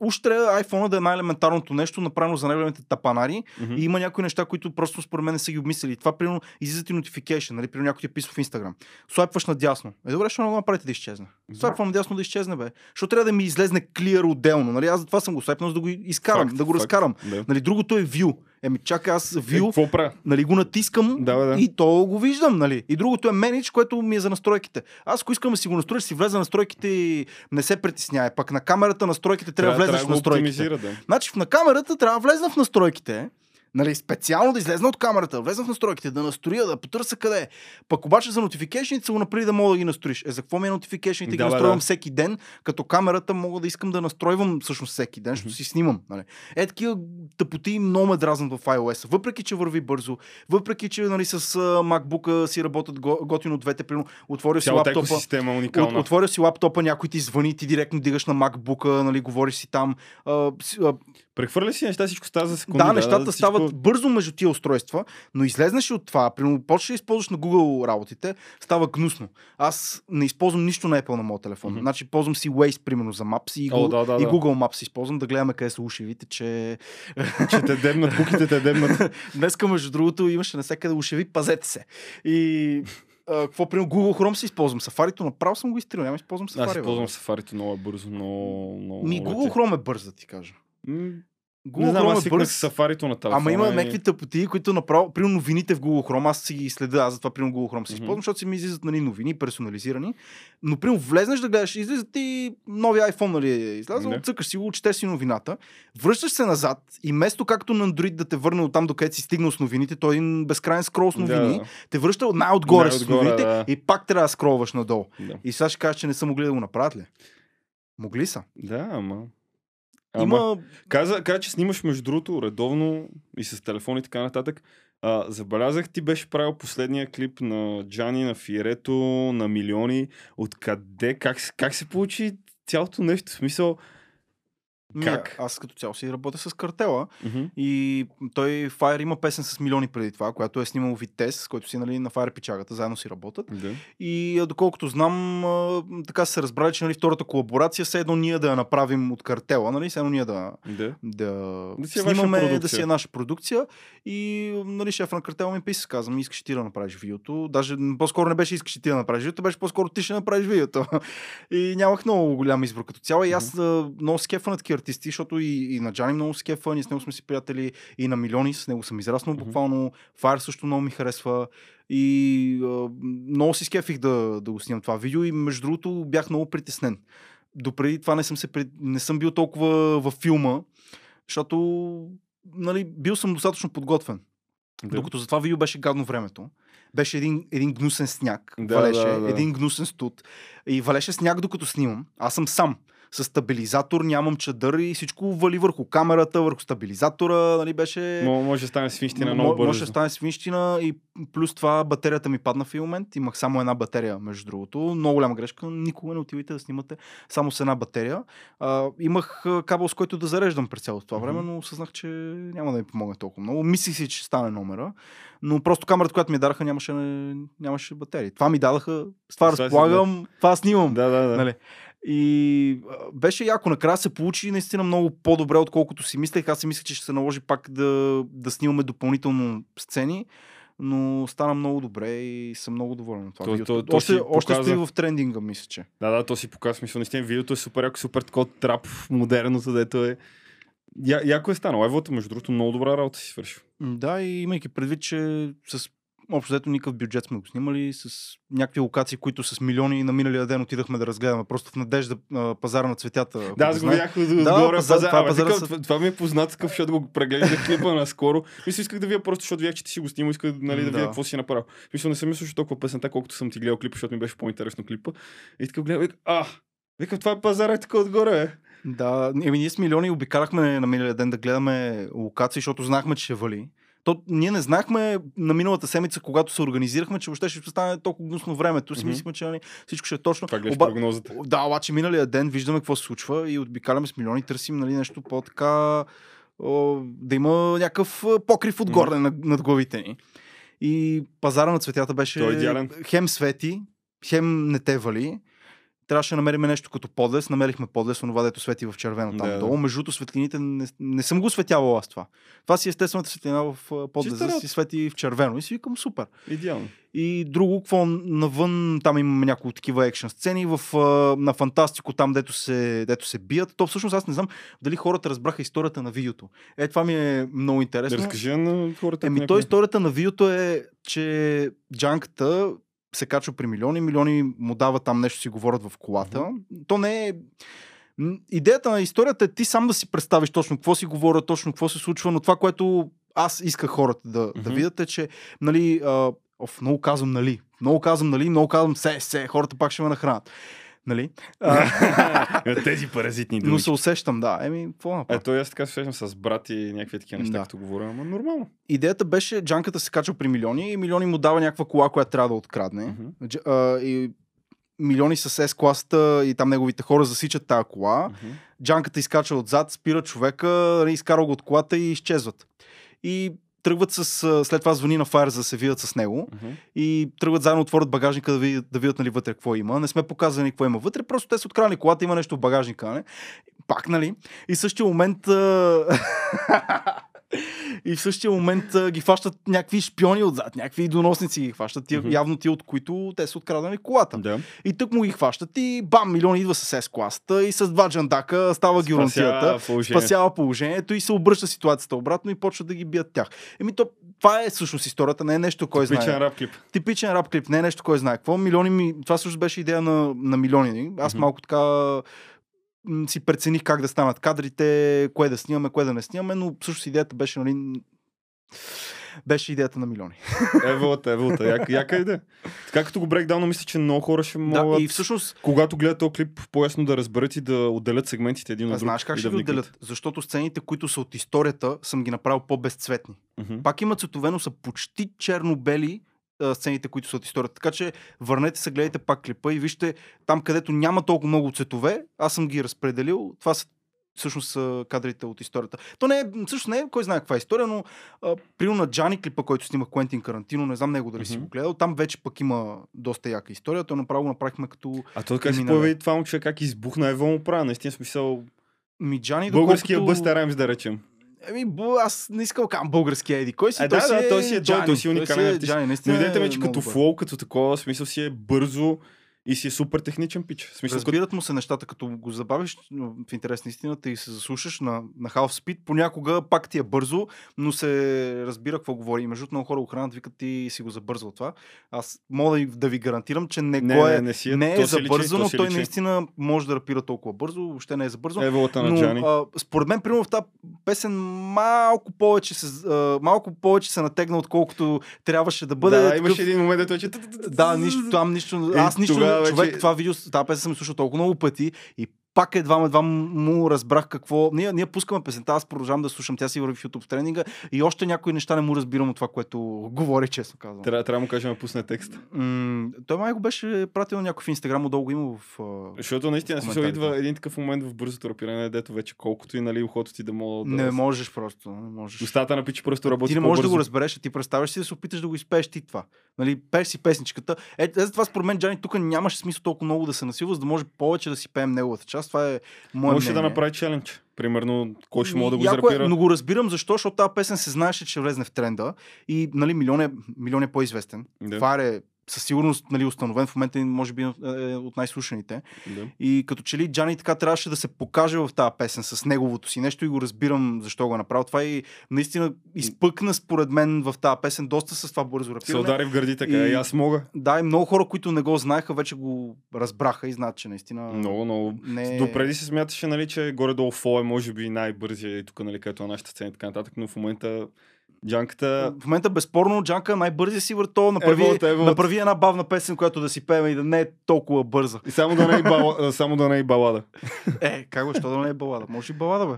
Уж трябва iPhone да е най-елементарното нещо, направено за най-големите тапанари. Мгм. И има някои неща, които просто според мен не са ги обмислили. Това, примерно, излизат и notification, нали? Примерно някой ти е писал в Instagram. Слайпваш надясно. Е, добре, ще не го направите да изчезне. Слайпвам надясно да изчезне, бе. Защото трябва да ми излезне clear отделно. Нали? Аз затова съм го слайпнал, за да го изкарам, Факт, да го факт. разкарам. Да. Нали, другото е view. Еми, чакай, аз Е, какво правя? нали, го натискам Да, бе, да. и то го виждам, нали. И другото е manage, което ми е за настройките. Аз ако искам да си го настроя, си влеза на настройките и не се притесняй. Пък на камерата настройките трябва, да влезеш трябва в настройките. да. Значи на камерата трябва да влезна в настройките, нали, специално да излезна от камерата, влезна в настройките, да настроя, да потърся къде е. Пък обаче за notification са го направи да мога да ги настроиш. Е, за какво ми е? Ги Да, бе, настройвам да. всеки ден, като камерата мога да искам да настройвам всъщност всеки ден, защото си снимам. Нали. Е, такива тъпоти много ме дразнат в iOS. Въпреки, че върви бързо, въпреки, че нали, с а, MacBook си работят го, готино двете, примерно, отворил си лаптопа. екосистема е От, отворя си лаптопа, някой ти звъни, ти директно дигаш на MacBook, нали, говориш си там. С- а, Прехвърля си неща, всичко става за секунди. да, нещата всичко- стават бързо между тия устройства, но излезнеш от това, примерно почнеш да използваш на Google работите, става гнусно. Аз не използвам нищо на Apple на моят телефон. Мгм. Значи ползвам си Waze, примерно, за Maps и, О, Google, да, да, и да. Google Maps използвам да гледаме къде са ушевите, че Че те дебнат, куките те дебнат. днеска, между другото, имаше навсекъде ушеви, пазете се. И какво, примерно, Google Chrome си използвам. Сафарито направо съм го изтрил, няма използвам Аз Safari. използвам сафарито много бързо, много. Ми, Google. Chrome е бърз, да ти кажа. М, Google Не знам, аз Chrome е свикнах бърз. с сафарито на телефона. Ама има и- някакви тъпоти, които направо, при новините в Google Chrome, аз си ги следя, аз затова при Google Chrome си Мгм. използвам, защото си ми излизат нали, новини, персонализирани. Но при влезнеш да гледаш, излизат ти нови iPhone, нали, е излязъл, Да. цъкаш си го, четеш си новината, връщаш се назад и вместо както на Android да те върне от там, докъдето си стигнал с новините, той е един безкрайен скрол с новини, Да, те връща от най-отгоре, с Най-отгоре, новините да. и пак трябва да скролваш надолу. да. И сега ще кажеш, че не са могли да го направят ли? Могли са. Да, ама... Ама... Има Каза, каза, че снимаш между другото редовно и с телефон и така нататък. А, забелязах, ти беше правил последния клип на Джани, на Фиерето, на милиони. Откъде? Как, как се получи цялото нещо? В смисъл, Как? Аз като цяло си работя с картела Мгм. и той Fire има песен с милиони преди това, която е снимал Витес, който си нали, на Fire пичагата, заедно си работят. Да. И доколкото знам, а, така се разбрали, че нали, втората колаборация, все едно ние да я направим от картела, нали, все едно ние да, Да. да, Да си е снимаме, да си е наша продукция. И нали, шеф на картела ми писа, каза ми, искаш ти да направиш видеото. Даже по-скоро не беше искаш ти да направиш видеото, беше по-скоро ти ще направиш видеото. и нямах много голям избор като цяло. И аз а, много скефа на такива артисти, защото и, и на Джани много скефа, ние с него сме си приятели, и на Милиони, с него съм израснал Мгм. буквално. Фаер също много ми харесва. И а, много си скефих да, да го снимам това видео и между другото бях много притеснен. Допреди това не съм, се, не съм бил толкова във филма, защото нали, бил съм достатъчно подготвен. Да. Докато за това видео беше гадно времето. Беше един, един гнусен сняг. Да, валеше, да, да. един гнусен студ. И валеше сняг докато снимам. Аз съм сам. С стабилизатор, нямам чадър и всичко вали върху камерата, върху стабилизатора. Нали, беше... Мо- може да стане свинщина много Може бързо. да стане свинщина и плюс това батерията ми падна в един момент. Имах само една батерия, между другото. Много голяма грешка. Никога не отивайте да снимате само с една батерия. А, имах кабел, с който да зареждам през цялото това време, но осъзнах, че няма да ми помогне толкова много. Мислих си, че стане номера, но просто камерата, която ми дараха, нямаше, нямаше батерии. Това ми дадаха, с това разполагам, това снимам. Да, да, да. Нали? И беше яко. Накрая се получи наистина много по-добре, отколкото си мислех. Аз си мислех, че ще се наложи пак да, да снимаме допълнително сцени, но стана много добре и съм много доволен от това. То- видео. то- то още още показа- стои в трендинга, мисля, че. Да, да, то си показва смисъл. Наистина видеото е супер яко, супер такова трап, модерното, дето е. Я, яко е станало. Евото, между другото, много добра работа си свършил. Да, и имайки предвид, че с общо взето никакъв бюджет сме го снимали, с някакви локации, които с милиони на миналия ден отидахме да разгледаме, просто в надежда а, пазара на цветята. Да, аз го видях Да, отгоре. пазар- пазар, това такъв, са- това, това ми е познат такъв, защото го прегледах клипа наскоро. Мисля, исках да видя просто, защото видях, че ти си го снимал, исках нали, да, Да. видя какво си направил. Мисля, не съм слушал толкова песента, колкото съм ти гледал клипа, защото ми беше по-интересно клипа. И така гледам, а, вика, това е пазара е така отгоре, бе. Да, еми ние с милиони обикарахме на миналия ден да гледаме локации, защото знаехме, че ще вали. То, ние не знаехме на миналата седмица, когато се организирахме, че въобще ще стане толкова гнусно времето. Си Мгм. мислихме, че нали, всичко ще е точно. Това Оба- прогнозата. Да, обаче миналия ден виждаме какво се случва и обикаляме с милиони, търсим нали, нещо по-така, да има някакъв а, покрив отгоре над, над главите ни. И пазара на цветята беше Той е идеален. хем свети, хем не те вали. Трябваше да намерим нещо като подлес. Намерихме подлес, онова дето свети в червено там Да, да. долу. Между другото, светлините не, не съм го светявал аз това. Това си е естествената светлина в подлеза си свети в червено. И си викам супер. Идеално. И друго, какво навън, там имаме няколко такива екшен сцени, в, на Фантастико, там дето се, дето се бият. То всъщност аз не знам дали хората разбраха историята на видеото. Е, това ми е много Да интересно. разкажи на хората. Еми, то историята на видеото е, че джанката се качва при милиони, милиони му дава там нещо, си говорят в колата. То не е... Идеята на историята е ти сам да си представиш точно какво си говорят, точно какво се случва, но това, което аз исках хората да, да Мгм. видят е, че нали, а, оф, много казвам нали, много казвам нали, много казвам се, се, хората пак ще ме нахранят. Нали? Тези паразитни думи. но се усещам, да. Еми, какво направя? Ето, аз така се срещам с брат и някакви такива неща, Да. като говоря, ама нормално. Идеята беше джанката се качва при милиони и милиони му дава някаква кола, която трябва да открадне. А, и милиони с S-класата и там неговите хора засичат тази кола. Мгм. Джанката изкача отзад, спира човека, нали, изкара го от колата и изчезват. И тръгват с... След това звъни на Fire, за да се видят с него. Мгм. И тръгват заедно, отворят багажника да видят, да видят нали, вътре какво има. Не сме показали какво има вътре, просто те са открали колата, има нещо в багажника. Не? Пак, нали? И в същия момент... И в същия момент а, ги хващат някакви шпиони отзад, някакви доносници ги хващат, Мгм. явно тия, от които те са откраднали колата. Да. И тък му ги хващат и бам, милион идва с S-класата и с два джандака става геронтията, Спасява положението. спасява положението и се обръща ситуацията обратно и почва да ги бият тях. Еми то, това е всъщност историята, не е нещо кой Типичен знае. рап клип. Типичен рап клип, не е нещо кой знае какво. Милиони ми... Това също беше идея на, на милиони. Аз Мгм. малко така си прецених как да станат кадрите, кое да снимаме, кое да не снимаме, но всъщност идеята беше, нали, беше идеята на милиони. Еволата, еволата. Яка, яка идея. Така като го брейкдауна, мисля, че много хора ще могат, Да, и всъщност когато гледат този клип, по-ясно да разберат и да отделят сегментите един от друг. знаеш как ще да ги отделят? Защото сцените, които са от историята, съм ги направил по-безцветни. Мгм. Пак има цветове, но са почти черно-бели а, сцените, които са от историята. Така че върнете се, гледайте пак клипа и вижте там, където няма толкова много цветове, аз съм ги разпределил. Това са всъщност са кадрите от историята. То не е, всъщност не е кой знае каква е история, но а, примерно на Джани клипа, който снима Куентин Карантино, не знам него дали си Мгм. го гледал, там вече пък има доста яка история. То направо го направихме като А то как си появи това момче, как избухна Ево му правя, наистина смисъл. ми Джани, Българския доколкото... Бъстер да речем. Еми, бу, аз не искам да кажа български еди. Кой си? Е, той да, си да, е той си е- той- той си уникален е артист. Джани, Но наистина идете ми, е че като флоу, като такова, смисъл си е бързо и си е супер техничен пич. В смисъл. Разбират му се нещата, като го забавиш в интерес на истината и се заслушаш на, на half speed. Понякога пак ти е бързо, но се разбира какво говори. И между много хора го хранят, викат ти си го забързал това. Аз мога да, ви- гарантирам, че не, Не, го не, е, не си е. не е личи, забързано. си той личи. наистина може да рапира толкова бързо, въобще не е забързано. Еволата на Но Джани. а, според мен, примерно в тази песен малко повече се, а, малко повече се натегна, отколкото трябваше да бъде. да, Такъв- имаше един момент, дето че... да, нищо там, нищо. Е, Аз нищо, тогава вече- човек, това видео, тази песен съм слушал толкова много пъти и пак едва едва му разбрах какво. Ние, ние пускаме песента, аз продължавам да слушам, тя си върви в YouTube тренинга и още някои неща не му разбирам от това, което говори, честно казвам. Трябва, трябва да му кажем да пусне текст. М- той май го беше пратил някой в Инстаграм, отдолу го има в... Защото наистина коментарите. идва един такъв момент в бързото рапиране, дето вече колкото и нали ухото ти да мога да... Не можеш просто, не можеш. Устата на пичи просто работи Ти не можеш да го по-бързо. разбереш, а ти представяш си да се опиташ да го изпееш ти това. Нали, пееш си песничката. Е, е, затова според мен Джани тук нямаше смисъл толкова много да се насилва, за да може повече да си пеем неговата част. Това е мое Може да направи челендж. Примерно, кой ще мога да го израпира. Е, но го разбирам защо, защото тази песен се знаеше, че влезне в тренда и нали, милион, е, милион е по-известен. Да, Това е със сигурност нали, установен в момента, може би е от най-слушаните. да. И като че ли Джани така трябваше да се покаже в тази песен с неговото си нещо и го разбирам защо го е направил. Това и наистина изпъкна според мен в тази песен доста с това бързо Се рапиране. удари в гърди така. И- И... аз мога. Да, и много хора, които не го знаеха, вече го разбраха и знаят, че наистина Много, много. не е... Допреди се смяташе, нали, че горе-долу Фо е може би най-бързия и тук, нали, където е нашата сцена и така нататък, но в момента джанката... В момента безспорно Джанка най-бързи си върто, направи, Еволата, еволата. направи една бавна песен, която да си пеем и да не е толкова бърза. И само да не е, бала... само да не е балада. Е, как бе, що да не е балада? Може и балада, бе.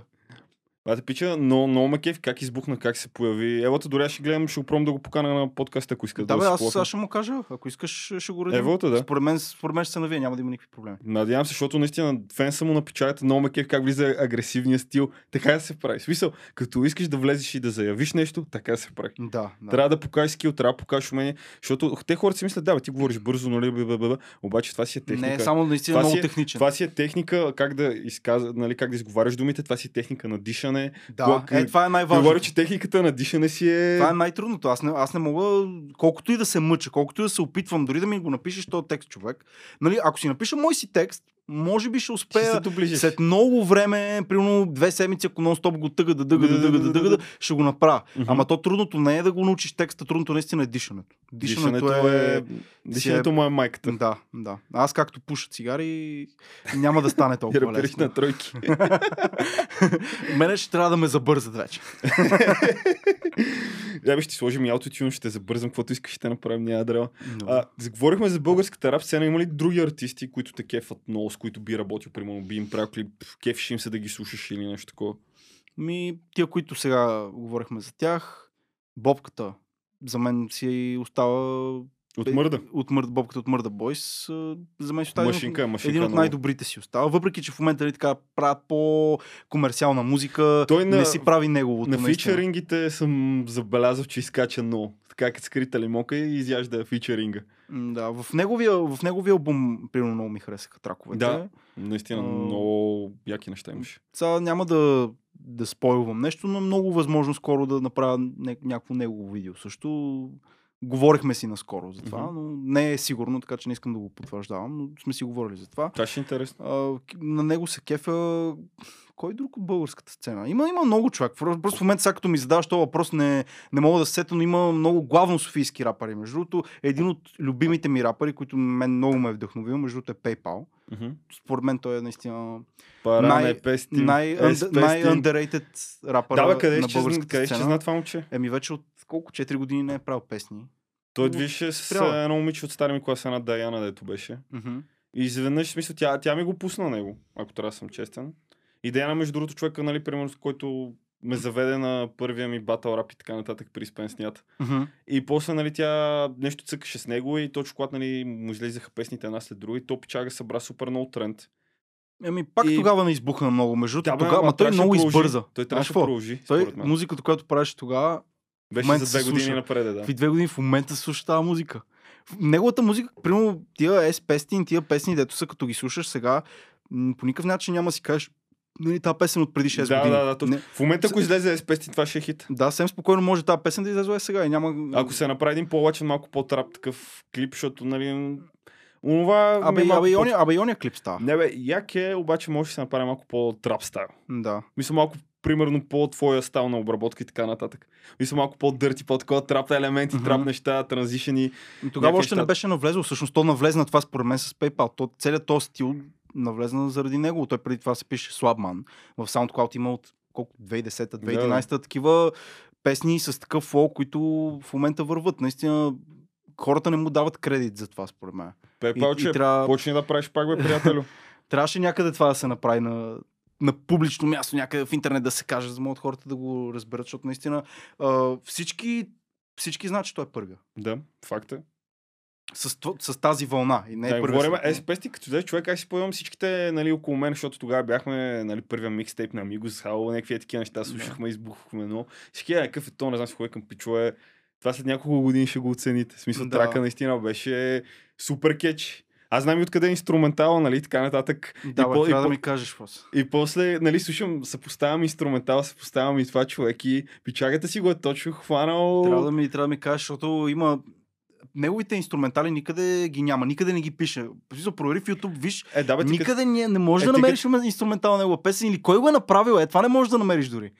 Това те пича, но ме кефи как избухна, как се появи. Евата дори аз ще гледам, ще опробвам да го покана на подкаста, ако искате Да, бе, да, аз се сега ще му кажа, ако искаш, ще го редим. Еволата, да. Според мен, според мен ще се навие, няма да има никакви проблеми. Надявам се, защото наистина фен съм на печалята, ме кефи как влиза агресивния стил. Така да се прави. Смисъл, като искаш да влезеш и да заявиш нещо, така да се прави. Да, да. Трябва да покажеш скил, трябва да покажеш умение, защото те хората си мислят, да, бе, ти говориш бързо, нали, бе, бе, бе, бе. обаче това си е техника. не само наистина Това много е- техничен. Това си е техника, как да, изказа, нали, как да изговаряш думите, това си е техника на дишане. Да, Кога- е, това е Говоря, най-важното. че техниката на дишане си е... Това е най-трудното. Аз не, аз не мога, колкото и да се мъча, колкото и да се опитвам, дори да ми го напишеш този текст, човек. Нали, ако си напиша мой си текст, може би ще ще успея доближиш. след много време, примерно две седмици, ако нон-стоп го тъга да дъга, да дъга, да дъга, да, ще го направя. Мгм. Ама то трудното не е да го научиш текста, трудното наистина е дишането. Дишането е... Дишането му е майката. Да, да. Аз както пуша цигари, няма да стане толкова лесно. на тройки. Мене ще трябва да ме забързат вече. Бе, ще сложим и аутотюн, ще забързам, каквото искаш, ще направим, няма драма. Но... А, заговорихме за българската рап сцена. Има ли други артисти, които те кефат много, с които би работил, примерно, би им правил клип, кефиш им се да ги слушаш или нещо такова? Ми, тия, които сега говорихме за тях, бобката, за мен си остава... От мърда. От мърда, бобката от Мърда Бойс, за мен си остава един Машинка, машинка. един от най-добрите си остава. Въпреки, че в момента нали, така правят по-комерциална музика, Той на- не си прави неговото. На наистина. фичерингите съм забелязал, че изкача много. Така като скрита лимока и изяжда фичеринга. Да, в неговия, в неговия албум, примерно, много ми харесаха траковете. Да. Наистина А. много яки неща имаше. Сега няма да, да спойлвам нещо, но е много възможно скоро да направя ня- някакво негово видео. Също говорихме си наскоро за това, Мгм. но не е сигурно, така че не искам да го потвърждавам, но сме си говорили за това. Това ще е интересно. А, на него се кефа кой друг от българската сцена? Има, има много човек. Просто в момента, сега като ми задаваш този въпрос, не, не мога да се сета, но има много главно софийски рапъри. Между другото, един от любимите ми рапъри, който мен много ме е вдъхновил, между другото е PayPal. Мгм. Според мен той е наистина Паране, Най- пестим, най- еспестим. най-underrated рапъра Да, бе, къде на ще, зна- българската къде ще сцена. знае това момче? Еми вече от колко? 4 години не е правил песни. Той движеше с спряла. едно момиче от стара ми класа, една Даяна, дето беше. Мгм. И изведнъж, смисъл, тя, тя ми го пусна него, ако трябва да съм честен. И Даяна, между другото, човека, нали, примерно, с който ме заведе на първия ми батъл рап и така нататък при спенснията. Мгм. И после, нали, тя нещо цъкаше с него и точно когато, нали, му излезаха песните една след друга и то пичага събра супер много тренд. Ами пак И- тогава не избухна много. Между другото, тогава, ма той много избърза. Той трябваше да продължи, Той, музиката, която правеше тогава, Беше за две години слуша. напред, да. в две години в момента се слуша тази музика. Неговата музика, примерно тия ес песни, тия песни, дето са като ги слушаш сега, по никакъв начин няма си кажеш, нали, тази песен от преди 6 да, години. да, да, точно. Не, В момента, ако излезе S5, това ще е хит. да, съвсем спокойно може тази песен да излезе сега и няма... Ако се направи един по-лачен, малко по-трап такъв клип, защото, нали, онова... Абе, е малко абе, и оня, абе, и оня клип става. Не бе, як е, обаче може да се направи малко по-трап стайл. Да. Мисля малко, примерно, по-твоя стайл на обработка и така нататък. Мисля малко по-дърти, по-такова трап елементи, Мгм. трап неща, транзишени. И тогава още не неща. беше навлезло. Всъщност то навлезна това според мен с PayPal. То, целият този стил навлезна заради него. Той преди това се пише Slabman. В SoundCloud има от колко 2010-2011 такива песни с такъв флоу, които в момента върват. Наистина хората не му дават кредит за това, според мен. Пепал, че трябва, почни да правиш пак, бе, приятелю. трябваше някъде това да се направи на, на публично място, някъде в интернет да се каже, за да могат хората да го разберат, защото наистина а, всички, всички знаят, че той е първия. да, факт е. С, с тази вълна. И не е Да, говорим, е, спести, като взе човек, аз си спомням всичките нали, около мен, защото тогава бяхме нали, първия микстейп на Amigos, Хало, някакви е такива неща, слушахме, избухахме, но всички е, какъв е то, не знам си кой към пичове. Това след няколко години ще го оцените. В смисъл, Да. трака наистина беше супер кетч. Аз знам и откъде е инструментала, нали, така нататък. Да, И бе, по- и трябва да по- ми кажеш, Фос. И после, нали, слушам, съпоставям инструментал, съпоставям и това човек и пичагата си го е точно хванал. Трябва да ми, трябва да ми кажеш, защото има неговите инструментали никъде ги няма, никъде не ги пише. Смисъл, провери в YouTube, виж, Е, да, бе, никъде не, не можеш Е, да намериш инструментал на негова песен или кой го е направил, е, това не можеш да намериш дори.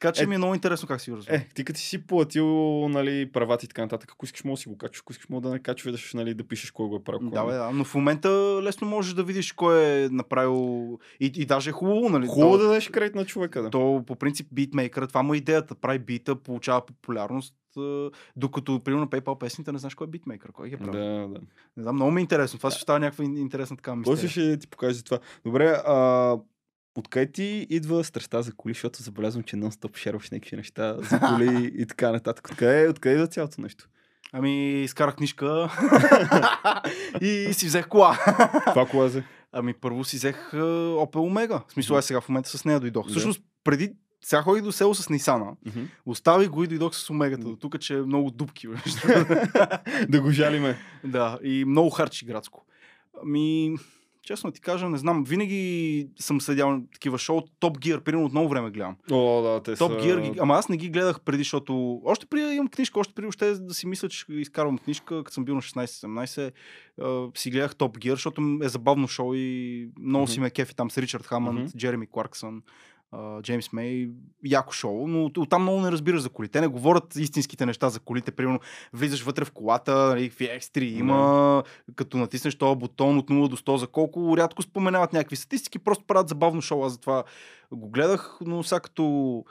Така че Е, ми е много интересно как си го разбира. Е, ти като си платил нали, правата и така нататък, ако искаш, може да си го качваш, ако искаш, може да не качваш, нали, да пишеш кой го е правил. Да, бе, да, но в момента лесно можеш да видиш кой е направил и, и даже е хубаво, нали? Хубаво то, да дадеш кредит на човека, да. то по принцип битмейкъра, това му е идеята, прави бита, получава популярност, докато примерно PayPal песните не знаеш кой е битмейкър, кой ги е правил. Да, да. Не знам, много ми е интересно. Това ще става някаква ин- интересна така После мистерия. ще ти покажа това. Добре, а, откъде ти идва страстта за коли, защото забелязвам, че нон-стоп шерваш някакви неща за коли и така нататък. Откъде, откъде идва цялото нещо? Ами, изкарах книжка и си взех кола. Това кола за? Ами, първо си взех а, Opel Omega. В смисъл, е сега в момента с нея дойдох. Всъщност, преди сега ходих до село с Нисана. Оставих го и дойдох с Омегата. До тук, че е много дупки. бе. да го жалиме. да, и много харчи градско. Ами, честно ти кажа, не знам. Винаги съм следял такива шоу. Топ Gear, примерно от много време гледам. О, да, те Топ са... Gear, ги... ама аз не ги гледах преди, защото още преди имам книжка, още преди още да си мисля, че изкарвам книжка, като съм бил на 16-17, а, си гледах Топ Gear, защото е забавно шоу и много Мгм. си ме кефи там с Ричард Хамънд, Мгм. Джереми Кларксън, Джеймс Мей, яко шоу, но от- оттам много не разбираш за коли. Те не говорят истинските неща за колите. Примерно, влизаш вътре в колата, нали, какви екстри има, като натиснеш този бутон от 0 до 100 за колко, рядко споменават някакви статистики, просто правят забавно шоу. Аз затова го гледах, но сега като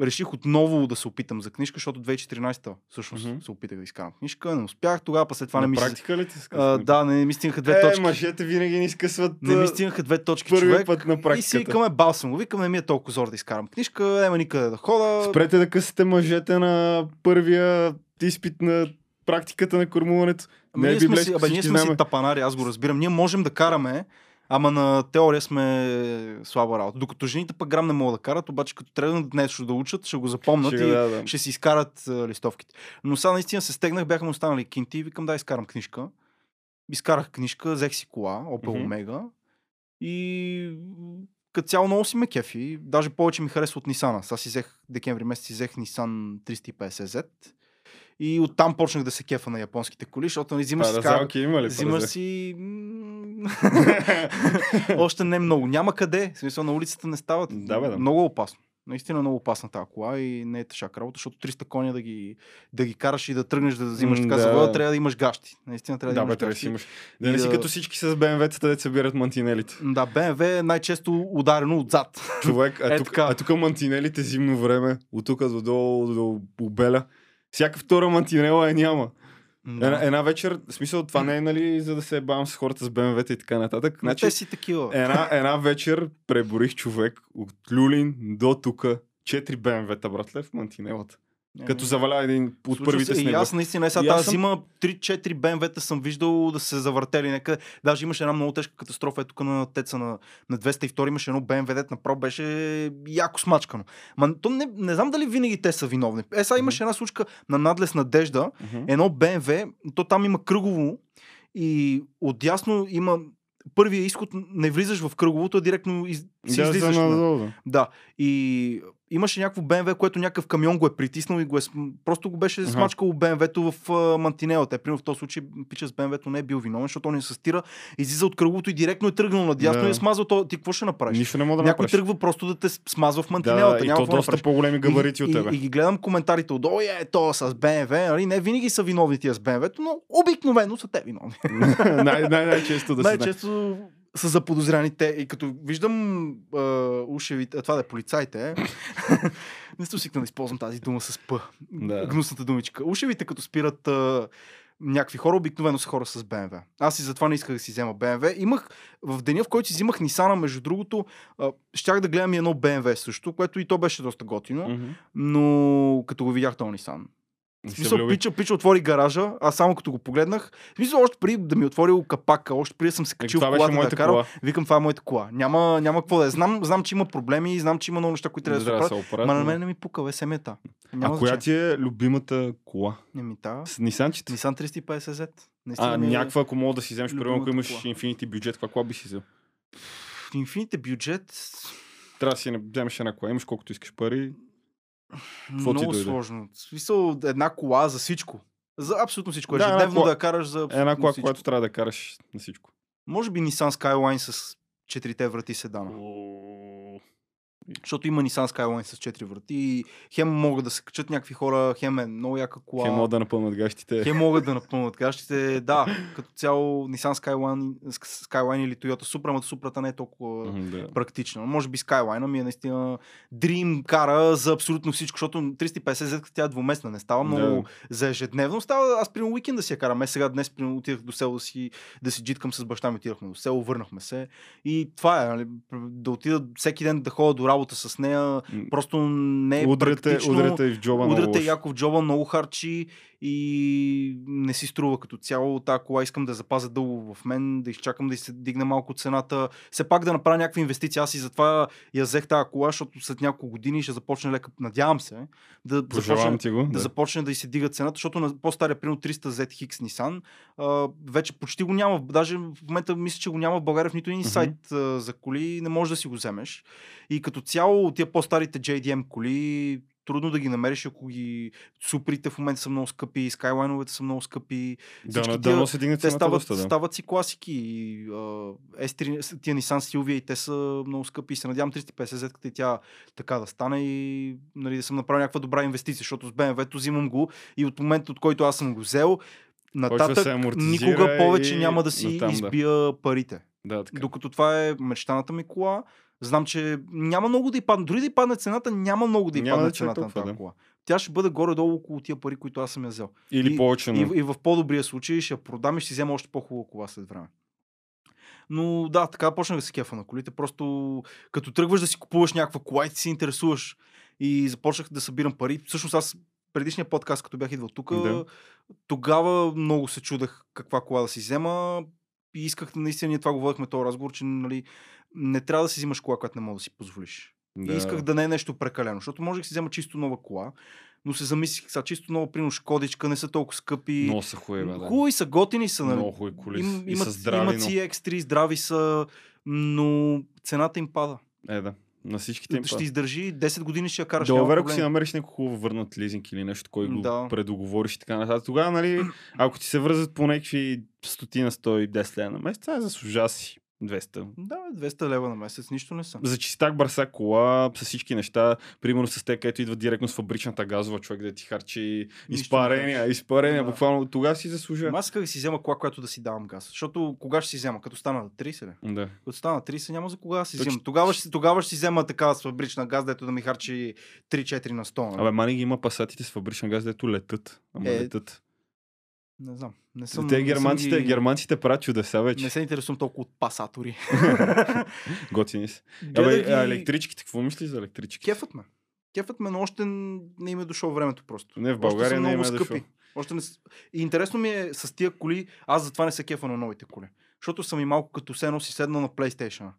реших отново да се опитам за книжка, защото 2014-та всъщност Мгм. се опитах да изкарам книжка, не успях, тогава па след това не На ми се... практика ли ти А, да, не ми стигнаха две е, точки. мъжете винаги ни скъсват Не ми стигнаха две точки, първи човек. път на И си практиката. викаме балсам. Викам, не ми е толкова зор да изкарам книжка, няма никъде да хода. Спрете да късате мъжете на първия изпит на практиката на кормуването. Ами Не е ние сме, си, абе, ние сме си тапанари, аз го разбирам. Ние можем да караме, ама на теория сме слаба работа. Докато жените пък грам не могат да карат, обаче като тръгнат нещо да учат, ще го запомнят Ще, и да, да. ще си изкарат а, листовките. Но сега наистина се стегнах, бяха ми останали кинти и викам да изкарам книжка. Изкарах книжка, взех си кола, Opel Мгм. Omega и като цяло много си ме кефи. Даже повече ми харесва от Nissan. Сега си взех, декември месец си взех Nissan 350Z и оттам почнах да се кефа на японските коли, защото нали, взимаш си Паразалки има ли? Взимаш си... Още не много. Няма къде. В смисъл на улицата не стават. Да, бе, да. Много опасно. Наистина много опасна тази кола и не е тъжак работа, защото 300 коня да ги, да ги караш и да тръгнеш да взимаш така да. завода, трябва да имаш гащи. Наистина трябва да, Да, бе, имаш да гащи. си имаш. Да не си да- като всички с БМВ-тата, да се бират мантинелите. Да, BMW е най-често ударено отзад. Човек, а Е, тук, а тук мантинелите зимно време, от тук до долу до обеля. Всяка втора мантинела е няма. Една, една вечер, в смисъл това не е нали, за да се бавам с хората с БМВ-та и така нататък. Но Значи, те си такива. една, една вечер преборих човек от Люлин до тук. Четири БМВ-та, братле, в мантинелата. Не, Като заваля един от Случва първите се, с и аз наистина е сега тази съм- зима 3-4 БМВ-та съм виждал да се завъртели някъде. Даже имаше една много тежка катастрофа, е тук на теца на, на 202 имаше едно БМВ, дет направо беше яко смачкано. Ма то не, не знам дали винаги те са виновни. Е, сега имаше една случка на надлез Надежда, едно БМВ, то там има кръгово и отясно има първия изход, не влизаш в кръговото, а директно из, си Да, излизаш. за на- надолу, да, и имаше някакво БМВ, което някакъв камион го е притиснал и го е, просто го беше Аха. смачкало БМВ-то в а, мантинелата. Е, примерно в този случай пича с БМВ-то не е бил виновен, защото он не се стира, излиза от кръговото и директно е тръгнал надясно Да. и е смазал то. Ти какво ще направиш? Нищо не мога да Някой направиш. тръгва просто да те смазва в мантинелата. да, и няма то какво да доста направиш. по-големи габарити и, от тебе. И, и ги гледам коментарите отдолу, е, то с БМВ, нали? Не винаги са виновни тия с БМВ-то, но обикновено са те виновни. най- най- най-често да. Най-често са заподозряни те. И като виждам а, ушевите, а това да е полицайите, е. не сте свикнал да използвам тази дума с П. Да. Гнусната думичка. Ушевите, като спират а, някакви хора, обикновено са хора с БМВ. Аз и затова не исках да си взема БМВ. Имах в деня, в който си взимах Нисана, между другото, а, щях да гледам и едно БМВ също, което и то беше доста готино, Мгм. но като го видях този Нисан. В смисъл, пича, пича отвори гаража, аз само като го погледнах, в смисъл, още преди да ми е отворил капака, още преди да съм се Е, качил в колата да карам, кола. викам, това е моята кола. Няма, няма какво да е. Знам, знам, че има проблеми, знам, че има много неща, които трябва да да оправят. се оправят. Ма на но- мен не ми пука, бе, семета. А Няма коя значение. ти е любимата кола? Не ми та. С Нисанчета? Nissan 350Z. А, Наистина ми е- някаква, ако мога да си вземеш, примерно, ако имаш кола. Infinity бюджет, каква кола би си взел? В Infinite бюджет Трябва да си вземеш една кола, имаш колкото искаш пари. Какво много сложно. В смисъл, една кола за всичко. За абсолютно всичко. Да, Ежедневно кола- да я караш за абсолютно Една кола, всичко. която трябва да караш на всичко. Може би Nissan Skyline с четирите врати седана. Защото има Nissan Skyline с 4 врати и хем могат да се качат някакви хора, хем е много яка кола. Хем могат да напълнат гащите. Хем могат да напълнат гащите. Да, като цяло Nissan Skyline, Skyline или Toyota Supra, но Supra не е толкова да. практично. Може би Skyline ми е наистина Dream кара за абсолютно всичко, защото 350Z тя е двуместна, не става много за ежедневно. Става, аз при уикенд да си я карам. Е, сега днес примерно, отидах до село да си, да си джиткам с баща ми, отидахме до село, върнахме се. И това е, нали, да отида всеки ден да ходя до работа с нея, просто не е Удряте, практично. удряте и в джоба много Удряте лошо. яко в джоба, много харчи и не си струва като цяло. Тази кола искам да запазя дълго в мен, да изчакам да се дигне малко цената. Все пак да направя някаква инвестиция. Аз и затова я взех тази кола, защото след няколко години ще започне лека, надявам се, да започне, ти го. да. започне да й се дига цената, защото на по-стария, примерно 300 ZX Nissan, а, вече почти го няма. Даже в момента мисля, че го няма в България в нито един Мгм. сайт а, за коли, не можеш да си го вземеш. И като цяло тия по-старите JDM коли, трудно да ги намериш, ако ги суперите в момента са много скъпи, скайлайновете са много скъпи. Да, да, тия- да, се дигне Те стават, доста, да. стават си класики. И, а, S3, тия Nissan Silvia и те са много скъпи. И се надявам 350Z и тя така да стане и нали, да съм направил някаква добра инвестиция, защото с BMW-то взимам го и от момента, от който аз съм го взел, нататък никога повече и няма да си натам, да. избия парите. Да, така. Докато това е мечтаната ми кола, знам, че няма много да й падне. Дори да й падне цената, няма много да Няма падне да чак цената на толкова, тази да. кола. Тя ще бъде горе-долу около тия пари, които аз съм я взел. Или и- повече, И, и в по-добрия случай ще я продам и ще взема още по-хубава кола след време. Но да, така почнах да се кефа на колите. Просто като тръгваш да си купуваш някаква кола и ти се интересуваш и започнах да събирам пари. Всъщност аз предишния подкаст, като бях идвал тук, Да. тогава много се чудех каква кола да си взема и исках наистина, ние това говорихме този разговор, че нали, не трябва да си взимаш кола, която не можеш да си позволиш. Да. И исках да не е нещо прекалено, защото може да си взема чисто нова кола, но се замислих сега, чисто нова, примерно Шкодичка, не са толкова скъпи. Много са хубави, бе, да. Хубави са, готини са. Нали? Много хубави коли. Им, и имат, са здрави, имат но... си X3, здрави са, но цената им пада. Е, да. На всичките им ще пада. издържи 10 години, ще я караш. Да, уверя, ако си намериш някой хубаво върнат лизинг или нещо, кой го Да. предоговориш и така нататък. Тогава, нали, ако ти се връзат по някакви 100 на 110 лева на месец, това заслужава си 200. Да, бе, 200 лева на месец, нищо не съм. За чистак бърса кола, с всички неща, примерно с те, където идва директно с фабричната газова човек, да ти харчи Нищо изпарения, изпарения, Да. буквално тогава си заслужава. Аз исках да си взема кола, която да си давам газ. Защото кога ще си взема? Като стана на 30 ли? Да. Като стана 30 няма за кога да си Точно. взема. Тогава ще, тогава ще си взема такава с фабрична газ, дето да ми харчи 3-4 на 100. нали? Абе, мани ги има пасатите с фабрична газ, дето летат. Ама Е, летат. Не знам. Не Те съм, съм германците, ги- германците правят чудеса вече. Не се интересувам толкова от пасатори. Готини. Гледах Абе, ги- електричките, какво мислиш за електрички? Кефът ме. Кефът ме, но още не им е дошло времето просто. Не, в България не им е скъпи. дошло. Още не... И интересно ми е с тия коли, аз затова не се кефа на новите коли. Защото съм и малко като се едно си седнал на PlayStation.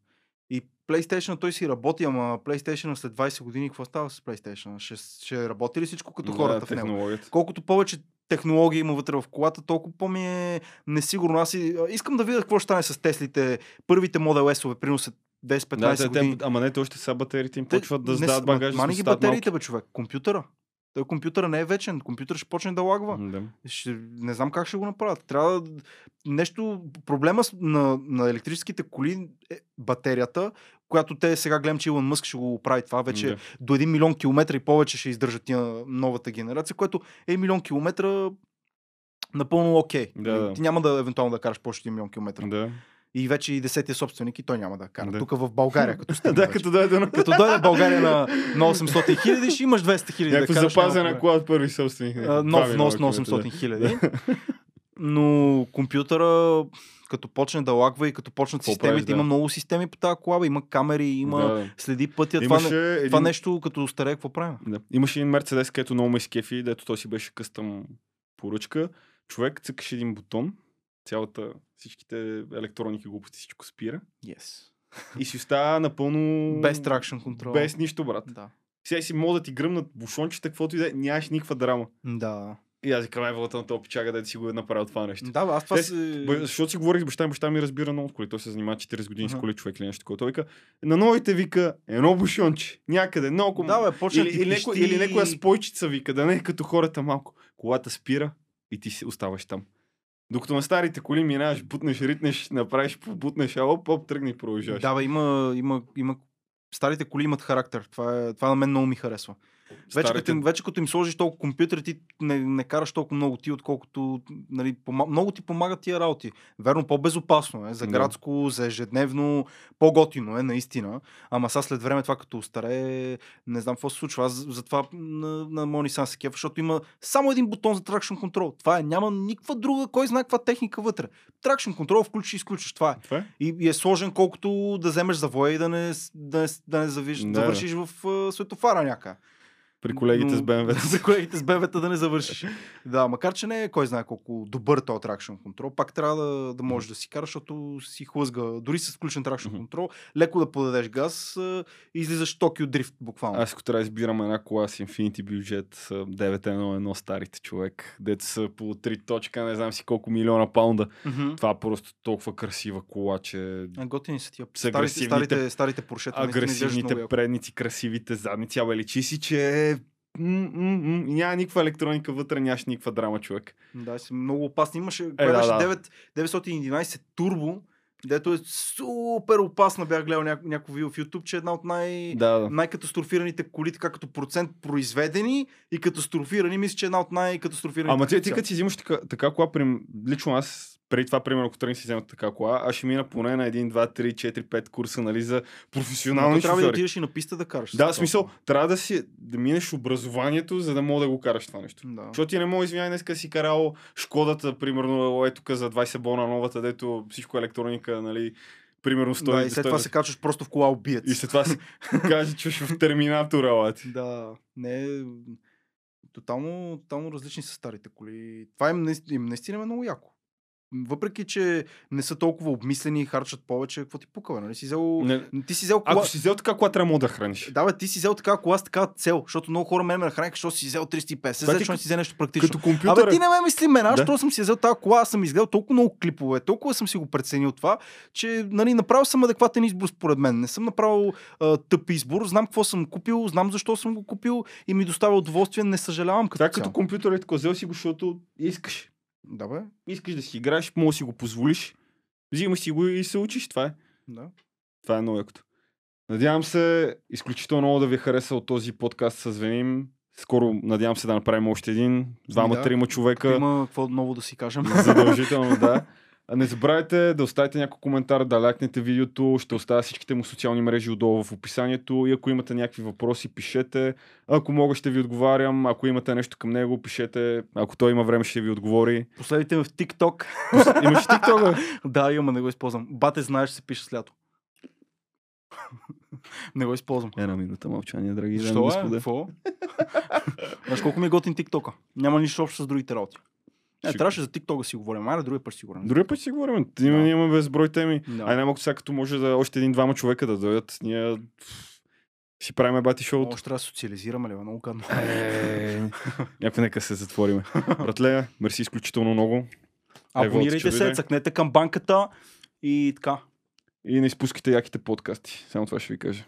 И PlayStation той си работи, ама PlayStation след 20 години какво става с PlayStation? Ще, ще работи ли всичко като хората в него? Колкото повече технологии има вътре в колата, толкова по-ми е несигурно. Аз и, искам да видя какво ще стане с Теслите. Първите Model S-ове, примерно след 10-15 Да, години. те, ама не, те още са батериите им почват да сдават багажи. Мани ги батериите, бе, човек. Компютъра. Той компютъра не е вечен. Компютър ще почне да лагва. Да. Ще, не знам как ще го направят. Трябва да... нещо... Проблема на, на електрическите коли е батерията, която те сега гледам, че Илон Мъск ще го прави това вече Да. до 1 милион километра и повече ще издържат тия новата генерация, което е милион километра напълно окей. Да, да. Ти няма да евентуално да караш повече от 1 милион километра. Да. И вече и десетия собственик и той няма да кара. Да. Тук в България, като стигне да, като дойде на Като дойде България на, на 800 хиляди, ще имаш 200 хиляди. някаква да запазена кола от първи собственик. А, нов нос на 800 хиляди. Но компютъра, като почне да лагва и като почнат Какво системите, правиш, да. има много системи по тази кола, има камери, има Да. следи пътя. Това, не, един... това нещо като старе, какво правим? Да. Имаше един Мерцедес, където много ме изкефи, дето той си беше къстъм поръчка. Човек цъкаше един бутон, цялата, всичките електроники глупости, всичко спира Yes. и си остава напълно... Без traction control. Без нищо, брат. Да. Сега си мога да ти гръмнат бушончета, каквото и да е, нямаш никаква драма. Да. И аз викам, е, вълта на този пичага, да си го е направил това нещо. Да, аз това Те- си... Защото си говорих с баща ми, баща ми разбира много от коли. Той се занимава 40 години с Аха. коли, човек или нещо такова. Той вика, на новите вика, едно бушонче, някъде, много Да, бе, почна или, или, пищи. или някоя спойчица вика, да не е като хората малко. Колата спира и ти си оставаш там. Докато на старите коли минаваш, бутнеш, ритнеш, направиш, побутнеш, а оп, оп, тръгни и продължаваш. Да, бе, има, има, има... Старите коли имат характер. Това, е, това на мен много ми харесва. Вече, Старите- като, им, вече като им сложиш толкова компютър, ти не, не караш толкова много ти, отколкото нали, пома... много ти помагат тия работи. Верно, по-безопасно е. За градско, за ежедневно, по-готино е, наистина. Ама сега след време това като остарее, не знам какво се случва. Аз затова на, на моя Nissan се кефа, защото има само един бутон за traction control. Това е, няма никаква друга, кой знае каква техника вътре. Traction control, включиш и изключиш. Това е. Това е? И, и е сложен колкото да вземеш завоя и да не, да не, да не завиш, Да, завършиш в uh, светофара някъде. При колегите с БМВ. За колегите с БМВ да не завършиш. да, макар че не е кой знае колко добър този traction control, пак трябва да, да можеш да си караш, защото си хлъзга. Дори с включен Мгм. control, леко да подадеш газ и излизаш Токио дрифт буквално. Аз ако трябва да избирам една кола с Infinity бюджет, са 911 старите човек, дето са по 3 точка, не знам си колко милиона паунда. Това е просто толкова красива кола, че А, Готини са тия. Старите, агресивните- старите, старите поршета. агресивните предници, красивите задници, абе личи си, че е... няма никаква електроника вътре, нямаш никаква драма, човек. Да, си много опасни. Имаше, е, да, да. 9, 911 турбо, дето е супер опасна. Бях гледал няко, някакво видео в YouTube, че е една от най... Да, да. най-катастрофираните коли, така като процент произведени и катастрофирани, мисля, че е една от най-катастрофираните. Ама ти, ти като си взимаш така, така кола, прим, лично аз, преди това, примерно, ако тръгна си взема така кола, аз ще мина поне на 1, 2, 3, 4, 5 курса, нали, за професионални то трябва да отидеш и на писта да караш. Да, смисъл, трябва да си, да минеш образованието, за да мога да го караш това нещо. Да. Защото ти не мога, извиняй, днеска си карал Шкодата, примерно, ето тук за 20 бона новата, дето всичко е електроника, нали, примерно стои. да, и след това се качваш просто в кола убиец. И след това че ще в терминатора, лати. Да, не е... Тотално, тотално различни са старите коли. Това им, им наистина е много яко. Въпреки, че не са толкова обмислени и харчат повече, какво ти пука, бе, нали? Си взел... Не, Ти си взел кола... ако си взел така кола, трябва да храниш. Да, бе, ти си взел така кола с такава цел, защото много хора мен ме нахраниха, защото си взел 350, Това за ти защо не к- си взе нещо практично. Като компютър. Абе, ти не ме мисли мен, аз, Да. защото съм си взел тази кола, аз съм изгледал толкова много клипове, толкова съм си го преценил това, че нали, направил съм адекватен избор според мен. Не съм направил а, тъп избор, знам какво съм купил, знам защо съм го купил и ми доставя удоволствие, не съжалявам като Това е като компютър, е така, взел си го, защото искаш. Да, бе, Искаш да си играеш, може да си го позволиш. Взимаш си го и се учиш. Това е. да. Това е много якото. Надявам се изключително много да ви е харесал този подкаст с Веним. Скоро надявам се да направим още един. Двама, Да. трима човека. Има какво ново да си кажем. Задължително, да. Не забравяйте да оставите някой коментар, да лайкнете видеото, ще оставя всичките му социални мрежи отдолу в описанието и ако имате някакви въпроси, пишете. Ако мога, ще ви отговарям. Ако имате нещо към него, пишете. Ако той има време, ще ви отговори. Последите ме в TikTok. Имаш TikTok, да, имам, не го използвам. Бате, знаеш, се пише с лято. Не го използвам. Една минута мълчание, драги дами и Що е? Какво? Знаеш колко ми е готин тиктока? Няма нищо общо с другите работи. Не, Ще- трябваше за тиктока да си говорим. Айде, другия път си говорим. Другия път си говорим. Ние Да. имаме безброй теми. Да. Ай, най-малко сега като може да още един-двама човека да дойдат. Ние си правим бати шоуто. Още трябва да социализираме ли? бе? Много гадно. Е, Някой нека се затвориме. Братле, мерси изключително много. Абонирайте се, цъкнете към банката и така. И не изпускайте яките подкасти. Само това ще ви кажа.